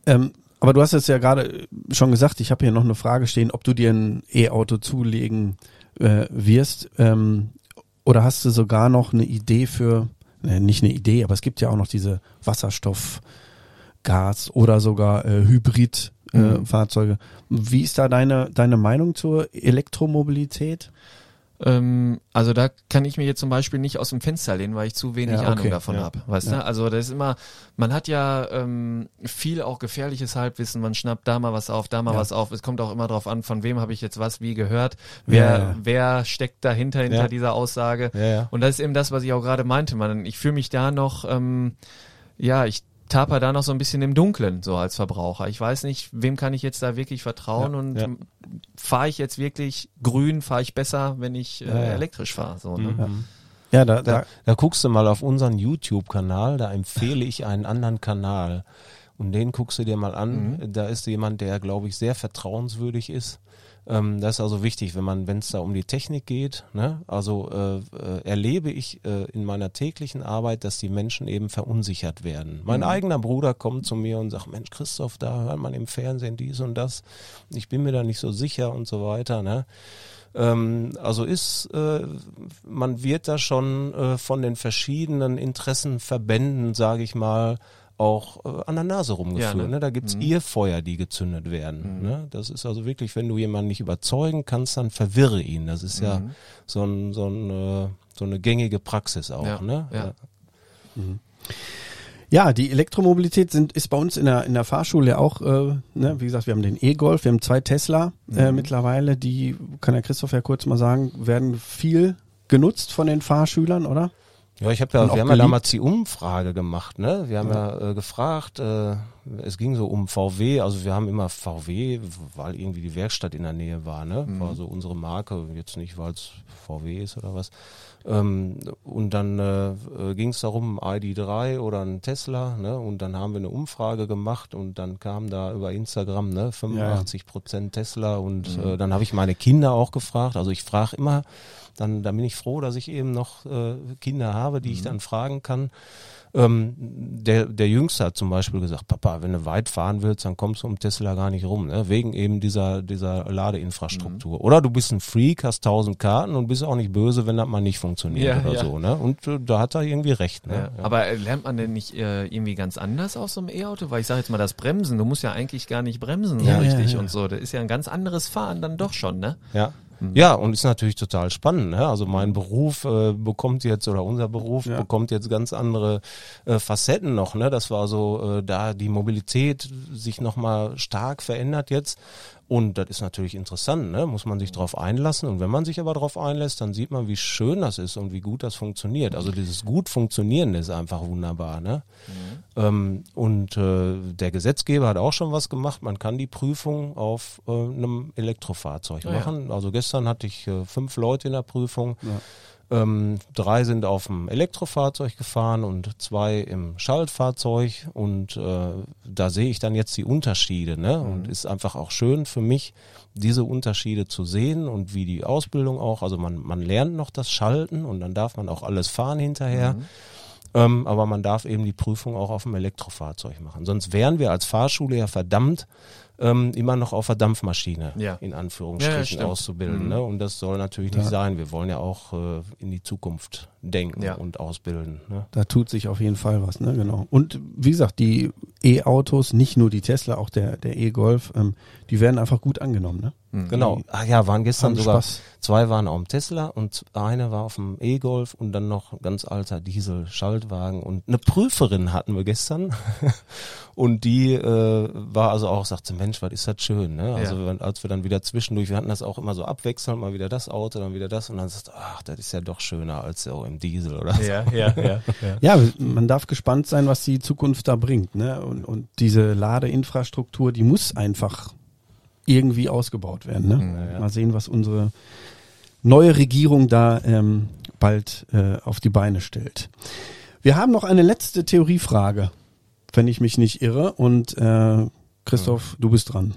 ähm, aber du hast jetzt ja gerade schon gesagt, ich habe hier noch eine Frage stehen, ob du dir ein E-Auto zulegen äh, wirst. Ähm, oder hast du sogar noch eine Idee für, nicht eine Idee, aber es gibt ja auch noch diese Wasserstoff, Gas oder sogar äh, Hybrid. Äh, Mhm. Fahrzeuge. Wie ist da deine, deine Meinung zur Elektromobilität? Ähm, also da kann ich mir jetzt zum Beispiel nicht aus dem Fenster lehnen, weil ich zu wenig Ja, okay. Ahnung davon Ja. habe. Weißt Ja. du? Also das ist immer, man hat ja ähm, viel auch gefährliches Halbwissen, man schnappt da mal was auf, da mal was auf. Es kommt auch immer drauf an, von wem habe ich jetzt was wie gehört, wer, wer steckt dahinter, hinter dieser Aussage. Und das ist eben das, was ich auch gerade meinte. Man, ich fühle mich da noch, ähm, ja, ich taper da noch so ein bisschen im Dunkeln, so als Verbraucher. Ich weiß nicht, wem kann ich jetzt da wirklich vertrauen Ja, und ja. fahre ich jetzt wirklich grün, fahre ich besser, wenn ich äh, Ja, ja. elektrisch fahre. So, ne? Mhm. Ja, da, da, Da, da guckst du mal auf unseren YouTube-Kanal, da empfehle ich einen anderen Kanal. Und den guckst du dir mal an. Da ist jemand, der, glaube ich, sehr vertrauenswürdig ist. Ähm, das ist also wichtig, wenn man, wenn es da um die Technik geht. Ne? Also äh, äh, erlebe ich äh, in meiner täglichen Arbeit, dass die Menschen eben verunsichert werden. Mein eigener Bruder kommt zu mir und sagt, Mensch, Christoph, da hört man im Fernsehen dies und das. Ich bin mir da nicht so sicher und so weiter. Ne? Ähm, also ist, äh, man wird da schon äh, von den verschiedenen Interessenverbänden, sage ich mal, auch äh, an der Nase rumgeführt. Ja, ne? ne? Da gibt's Irrfeuer, die gezündet werden. Ne? Das ist also wirklich, wenn du jemanden nicht überzeugen kannst, dann verwirre ihn. Das ist ja so, ein, so, ein, äh, so eine gängige Praxis auch. Ja, Ne? ja. Ja, die Elektromobilität sind, ist bei uns in der, in der Fahrschule ja auch, äh, ne, wie gesagt, wir haben den E-Golf, wir haben zwei Tesla äh, mittlerweile, die, kann der Christoph ja kurz mal sagen, werden viel genutzt von den Fahrschülern, oder? Ja, ich habe ja, wir haben ja damals die Umfrage gemacht, ne? Wir haben ja, äh, gefragt, äh, es ging so um VW, also wir haben immer VW, weil irgendwie die Werkstatt in der Nähe war, ne? War so unsere Marke, jetzt nicht, weil es VW ist oder was. Ähm, und dann äh, äh, ging es darum, ein ID3 oder ein Tesla, ne? Und dann haben wir eine Umfrage gemacht und dann kam da über Instagram, ne, 85 Prozent Tesla und äh, dann habe ich meine Kinder auch gefragt. Also ich frage immer, dann, dann bin ich froh, dass ich eben noch äh, Kinder habe, die ich dann fragen kann. Ähm, der, der Jüngste hat zum Beispiel gesagt, Papa, wenn du weit fahren willst, dann kommst du um Tesla gar nicht rum, ne? wegen eben dieser, dieser Ladeinfrastruktur. Oder du bist ein Freak, hast tausend Karten und bist auch nicht böse, wenn das mal nicht funktioniert Ja, oder ja. so. Ne? Und äh, da hat er irgendwie recht. Ne? Ja. Aber lernt man denn nicht äh, irgendwie ganz anders aus so einem E-Auto? Weil ich sage jetzt mal, das Bremsen, du musst ja eigentlich gar nicht bremsen so richtig und so. Das ist ja ein ganz anderes Fahren dann doch schon, ne? Ja. Ja, und ist natürlich total spannend. Ne? Also mein Beruf äh, bekommt jetzt, oder unser Beruf Ja. bekommt jetzt ganz andere äh, Facetten noch. Ne? Das war so, äh, da die Mobilität sich nochmal stark verändert jetzt. Und das ist natürlich interessant, ne? muss man sich darauf einlassen. Und wenn man sich aber darauf einlässt, dann sieht man, wie schön das ist und wie gut das funktioniert. Also dieses gut funktionieren ist einfach wunderbar. Ne? Ähm, und äh, der Gesetzgeber hat auch schon was gemacht. Man kann die Prüfung auf äh, einem Elektrofahrzeug Ah, ja. machen. Also gestern hatte ich äh, fünf Leute in der Prüfung. Ähm, drei sind auf dem Elektrofahrzeug gefahren und zwei im Schaltfahrzeug und äh, da sehe ich dann jetzt die Unterschiede ne? und ist einfach auch schön für mich, diese Unterschiede zu sehen und wie die Ausbildung auch, also man, man lernt noch das Schalten und dann darf man auch alles fahren hinterher. Ähm, aber man darf eben die Prüfung auch auf dem Elektrofahrzeug machen. Sonst wären wir als Fahrschule ja verdammt, ähm, immer noch auf der Dampfmaschine Ja. in Ja, ja, Anführungsstrichen stimmt. auszubilden. Ne? Und das soll natürlich nicht sein. Wir wollen ja auch äh, in die Zukunft denken Ja. und ausbilden. Ne? Da tut sich auf jeden Fall was, ne, genau. Und wie gesagt, die E-Autos, nicht nur die Tesla, auch der, der E-Golf, ähm, die werden einfach gut angenommen, ne? Genau. Ah ja, waren gestern sogar Spaß. zwei waren auf dem Tesla und eine war auf dem E-Golf und dann noch ein ganz alter Diesel-Schaltwagen und eine Prüferin hatten wir gestern [LAUGHS] und die äh, war also auch sagte Mensch, was ist das schön, ne? Also Ja. als wir dann wieder zwischendurch, wir hatten das auch immer so abwechselnd, mal wieder das Auto, dann wieder das und dann sagst du, ach, das ist ja doch schöner als so im Diesel oder so. Ja, ja, ja. ja. Ja, man darf gespannt sein, was die Zukunft da bringt, ne? Und, und diese Ladeinfrastruktur, die muss einfach irgendwie ausgebaut werden, ne? ja. Mal sehen, was unsere neue Regierung da ähm, bald äh, auf die Beine stellt. Wir haben noch eine letzte Theoriefrage, wenn ich mich nicht irre. Und äh, Christoph, du bist dran.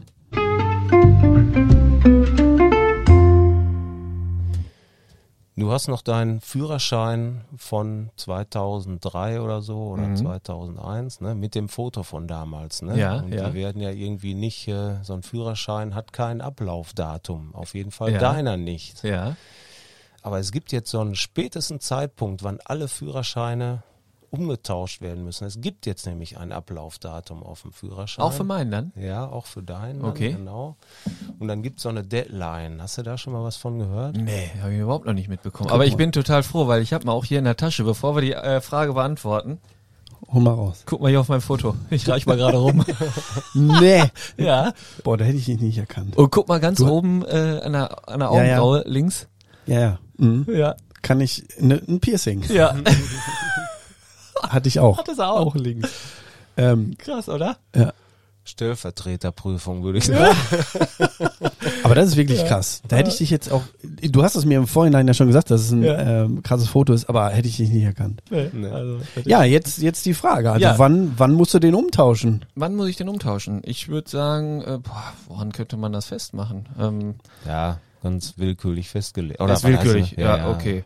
Du hast noch deinen Führerschein von 2003 oder so oder 2001, ne, mit dem Foto von damals, ne? Ja, Und ja. die werden ja irgendwie nicht, äh, so ein Führerschein hat kein Ablaufdatum, auf jeden Fall Ja. deiner nicht. Ja. Aber es gibt jetzt so einen spätesten Zeitpunkt, wann alle Führerscheine umgetauscht werden müssen. Es gibt jetzt nämlich ein Ablaufdatum auf dem Führerschein. Auch für meinen dann? Ja, auch für deinen. dann, Okay. Genau. Und dann gibt es so eine Deadline. Hast du da schon mal was von gehört? Nee, habe ich überhaupt noch nicht mitbekommen. Aber ich bin total froh, weil ich habe mal auch hier in der Tasche, bevor wir die äh, Frage beantworten, Hol mal raus. guck mal hier auf mein Foto. Ich reich mal gerade rum. [LAUGHS] Nee. [LAUGHS] ja. Boah, da hätte ich dich nicht erkannt. Und guck mal ganz Du- oben äh, an der, an der Ja, ja. Augenbraue links. Ja, ja. Mhm. Ja. Kann ich, ne, ein Piercing Ja. [LAUGHS] [LAUGHS] hatte ich auch. Hat es auch. links. Ähm, Krass, oder? ja. Stellvertreterprüfung, würde ich sagen. [LAUGHS] Aber das ist wirklich krass. Da hätte ich dich jetzt auch, du hast es mir im Vorhinein ja schon gesagt, dass es ein Ja. ähm, krasses Foto ist, aber hätte ich dich nicht erkannt. Nee. Also, Ja, jetzt, jetzt die Frage. Also Ja. wann, wann musst du den umtauschen? Wann muss ich den umtauschen? Ich würde sagen, äh, boah, woran könnte man das festmachen? Ähm, Ja, ganz willkürlich festgelegt. Oder das willkürlich, ja, okay.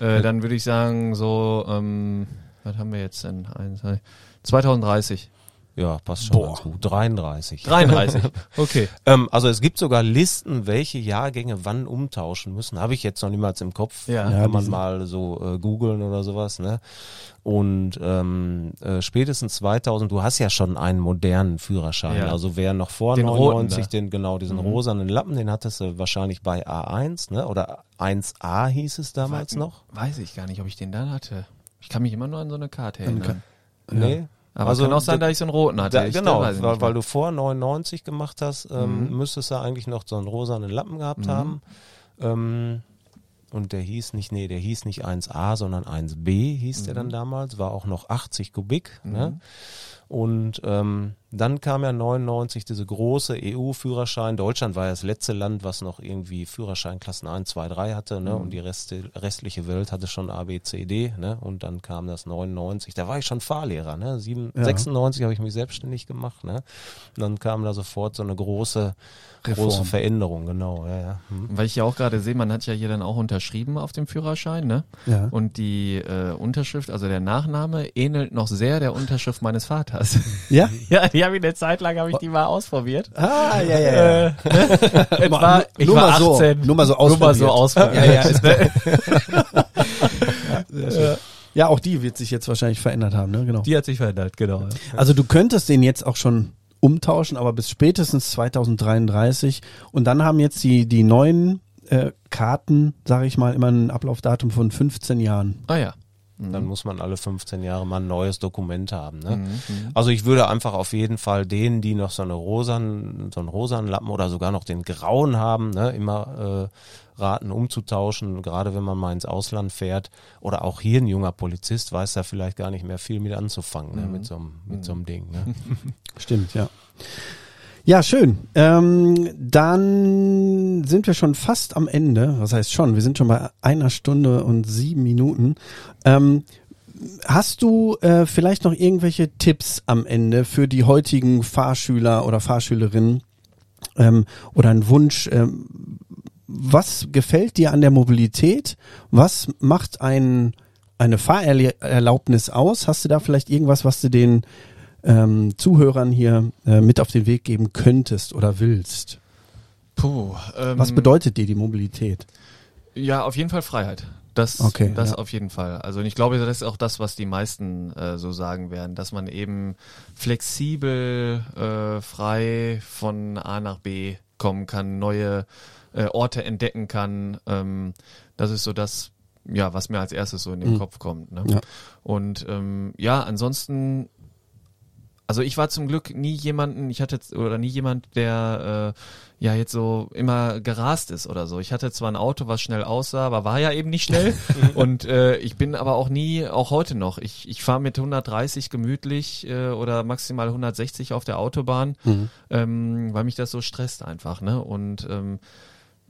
Äh, dann würde ich sagen, so, ähm, was haben wir jetzt denn? Eins, zwei, 2030. Ja, passt schon Boah. ganz gut. 33. 33. [LAUGHS] Okay. Ähm, also es gibt sogar Listen, welche Jahrgänge wann umtauschen müssen. Habe ich jetzt noch niemals im Kopf. Ja. Ja, Kann man diese- mal so äh, googeln oder sowas. Ne? Und ähm, äh, spätestens 2000, du hast ja schon einen modernen Führerschein. Ja. Also wer noch vor Den roten 99 da. den genau diesen rosanen Lappen, den hattest du wahrscheinlich bei A1, ne? Oder 1A hieß es damals noch. Weiß ich gar nicht, ob ich den dann hatte. Ich kann mich immer nur an so eine Karte erinnern. Nee. Aber kann auch sein, da- dass ich so einen roten hatte. Da, genau, weil, weil du vor 99 gemacht hast, ähm, Mhm. müsstest du eigentlich noch so einen rosanen Lappen gehabt haben. Ähm, und der hieß nicht, nee, der hieß nicht 1a, sondern 1b hieß der dann damals, war auch noch 80 Kubik. Ne? Und ähm, dann kam ja 99 diese große EU-Führerschein. Deutschland war ja das letzte Land, was noch irgendwie Führerscheinklassen 1, 2, 3 hatte. Ne? Und die Rest, restliche Welt hatte schon A, B, C, D. Ne? Und dann kam das 99. Da war ich schon Fahrlehrer. Ne? Sieben, Ja. 96 habe ich mich selbstständig gemacht. Ne? Und dann kam da sofort so eine große, Reform. große Veränderung. Genau, ja, ja. Hm. Weil ich ja auch gerade sehe, man hat ja hier dann auch unterschrieben auf dem Führerschein, ne? Ja. Und die äh, Unterschrift, also der Nachname, ähnelt noch sehr der Unterschrift meines Vaters. Ja? [LAUGHS] ja, die habe ich eine Zeit lang, habe ich die mal ausprobiert. Ah, ja, ja, ja. Es [LAUGHS] war, ich nur war mal so, 18. nur mal so Nur mal so ausprobiert. ausprobiert. Ja, ja, ist [LAUGHS] schön. Ja, auch die wird sich jetzt wahrscheinlich verändert haben, ne? Genau. Die hat sich verändert, genau. Also du könntest den jetzt auch schon umtauschen, aber bis spätestens 2033. Und dann haben jetzt die, die neuen äh, Karten, sage ich mal, immer ein Ablaufdatum von 15 Jahren. Ah ja. Dann muss man alle 15 Jahre mal ein neues Dokument haben. Ne? Mhm. Also ich würde einfach auf jeden Fall denen, die noch so eine rosan, so einen rosanen Lappen oder sogar noch den grauen haben, ne, immer äh, raten umzutauschen, gerade wenn man mal ins Ausland fährt. Oder auch hier ein junger Polizist weiß da vielleicht gar nicht mehr viel mit anzufangen, ne, mit so einem, mit so einem Ding. Ne? [LAUGHS] Stimmt, ja. Ja, schön. Ähm, dann sind wir schon fast am Ende. Was heißt schon? Wir sind schon bei einer Stunde und sieben Minuten. Ähm, hast du äh, vielleicht noch irgendwelche Tipps am Ende für die heutigen Fahrschüler oder Fahrschülerinnen ähm, oder ein Wunsch? Ähm, was gefällt dir an der Mobilität? Was macht ein, eine Fahrerlaubnis aus? Hast du da vielleicht irgendwas, was du den ähm, Zuhörern hier äh, mit auf den Weg geben könntest oder willst? Puh. Ähm, Was bedeutet dir die Mobilität? Ja, auf jeden Fall Freiheit. Das, Okay, das ja. auf jeden Fall. Also ich glaube, das ist auch das, was die meisten äh, so sagen werden, dass man eben flexibel, äh, frei von A nach B kommen kann, neue äh, Orte entdecken kann. Ähm, das ist so das, ja, was mir als erstes so in den Mhm. Kopf kommt. Ne? Ja. Und ähm, ja, ansonsten also ich war zum Glück nie jemanden, ich hatte oder nie jemand, der äh, ja jetzt so immer gerast ist oder so. Ich hatte zwar ein Auto, was schnell aussah, aber war ja eben nicht schnell. [LAUGHS] [LAUGHS] und äh, ich bin aber auch nie, auch heute noch, ich, ich fahre mit 130 gemütlich äh, oder maximal 160 auf der Autobahn, ähm, weil mich das so stresst einfach. Ne? Und ähm,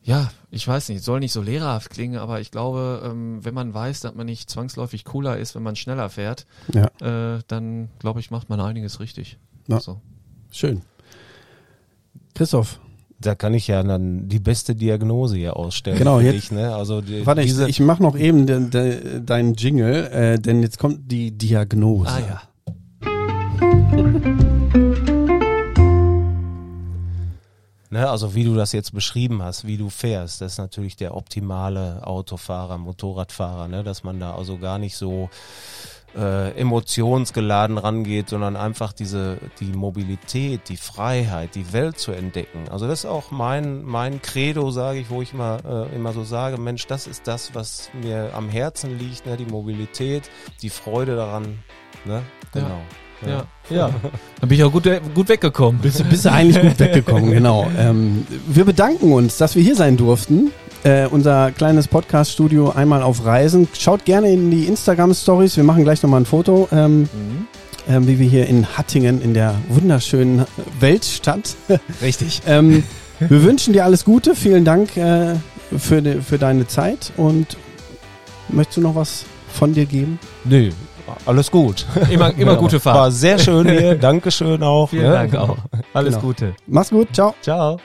ja, ich weiß nicht, soll nicht so lehrerhaft klingen, aber ich glaube, ähm, wenn man weiß, dass man nicht zwangsläufig cooler ist, wenn man schneller fährt, Ja, äh, dann glaube ich, macht man einiges richtig. Ja. So. schön. Christoph, Da kann ich ja dann die beste Diagnose hier ausstellen. Genau, jetzt- dich, ne? Also die, warte, ich, ich mache noch eben de, de, deinen Jingle, äh, denn jetzt kommt die Diagnose. Ah ja. Ne, also wie du das jetzt beschrieben hast, wie du fährst, das ist natürlich der optimale Autofahrer, Motorradfahrer, ne, dass man da also gar nicht so äh, emotionsgeladen rangeht, sondern einfach diese die Mobilität, die Freiheit, die Welt zu entdecken. Also das ist auch mein mein Credo, sage ich, wo ich immer äh, immer so sage, Mensch, das ist das, was mir am Herzen liegt, ne, die Mobilität, die Freude daran, ne, genau. Ja. Ja. Dann bin ich auch gut, gut weggekommen. Bist, bist du eigentlich gut weggekommen, [LAUGHS] genau. Ähm, wir bedanken uns, dass wir hier sein durften. Äh, unser kleines Podcast-Studio einmal auf Reisen. Schaut gerne in die Instagram-Stories. Wir machen gleich nochmal ein Foto. Ähm, ähm, wie wir hier in Hattingen in der wunderschönen Weltstadt. Richtig. [LAUGHS] ähm, wir wünschen dir alles Gute. Vielen Dank äh, für, de, für deine Zeit und möchtest du noch was von dir geben? Nö, alles gut. Immer, immer gute Fahrt. War sehr schön hier. [LAUGHS] Dankeschön auch. Vielen ne? Dank auch. Alles Genau. Gute. Mach's gut. Ciao. Ciao.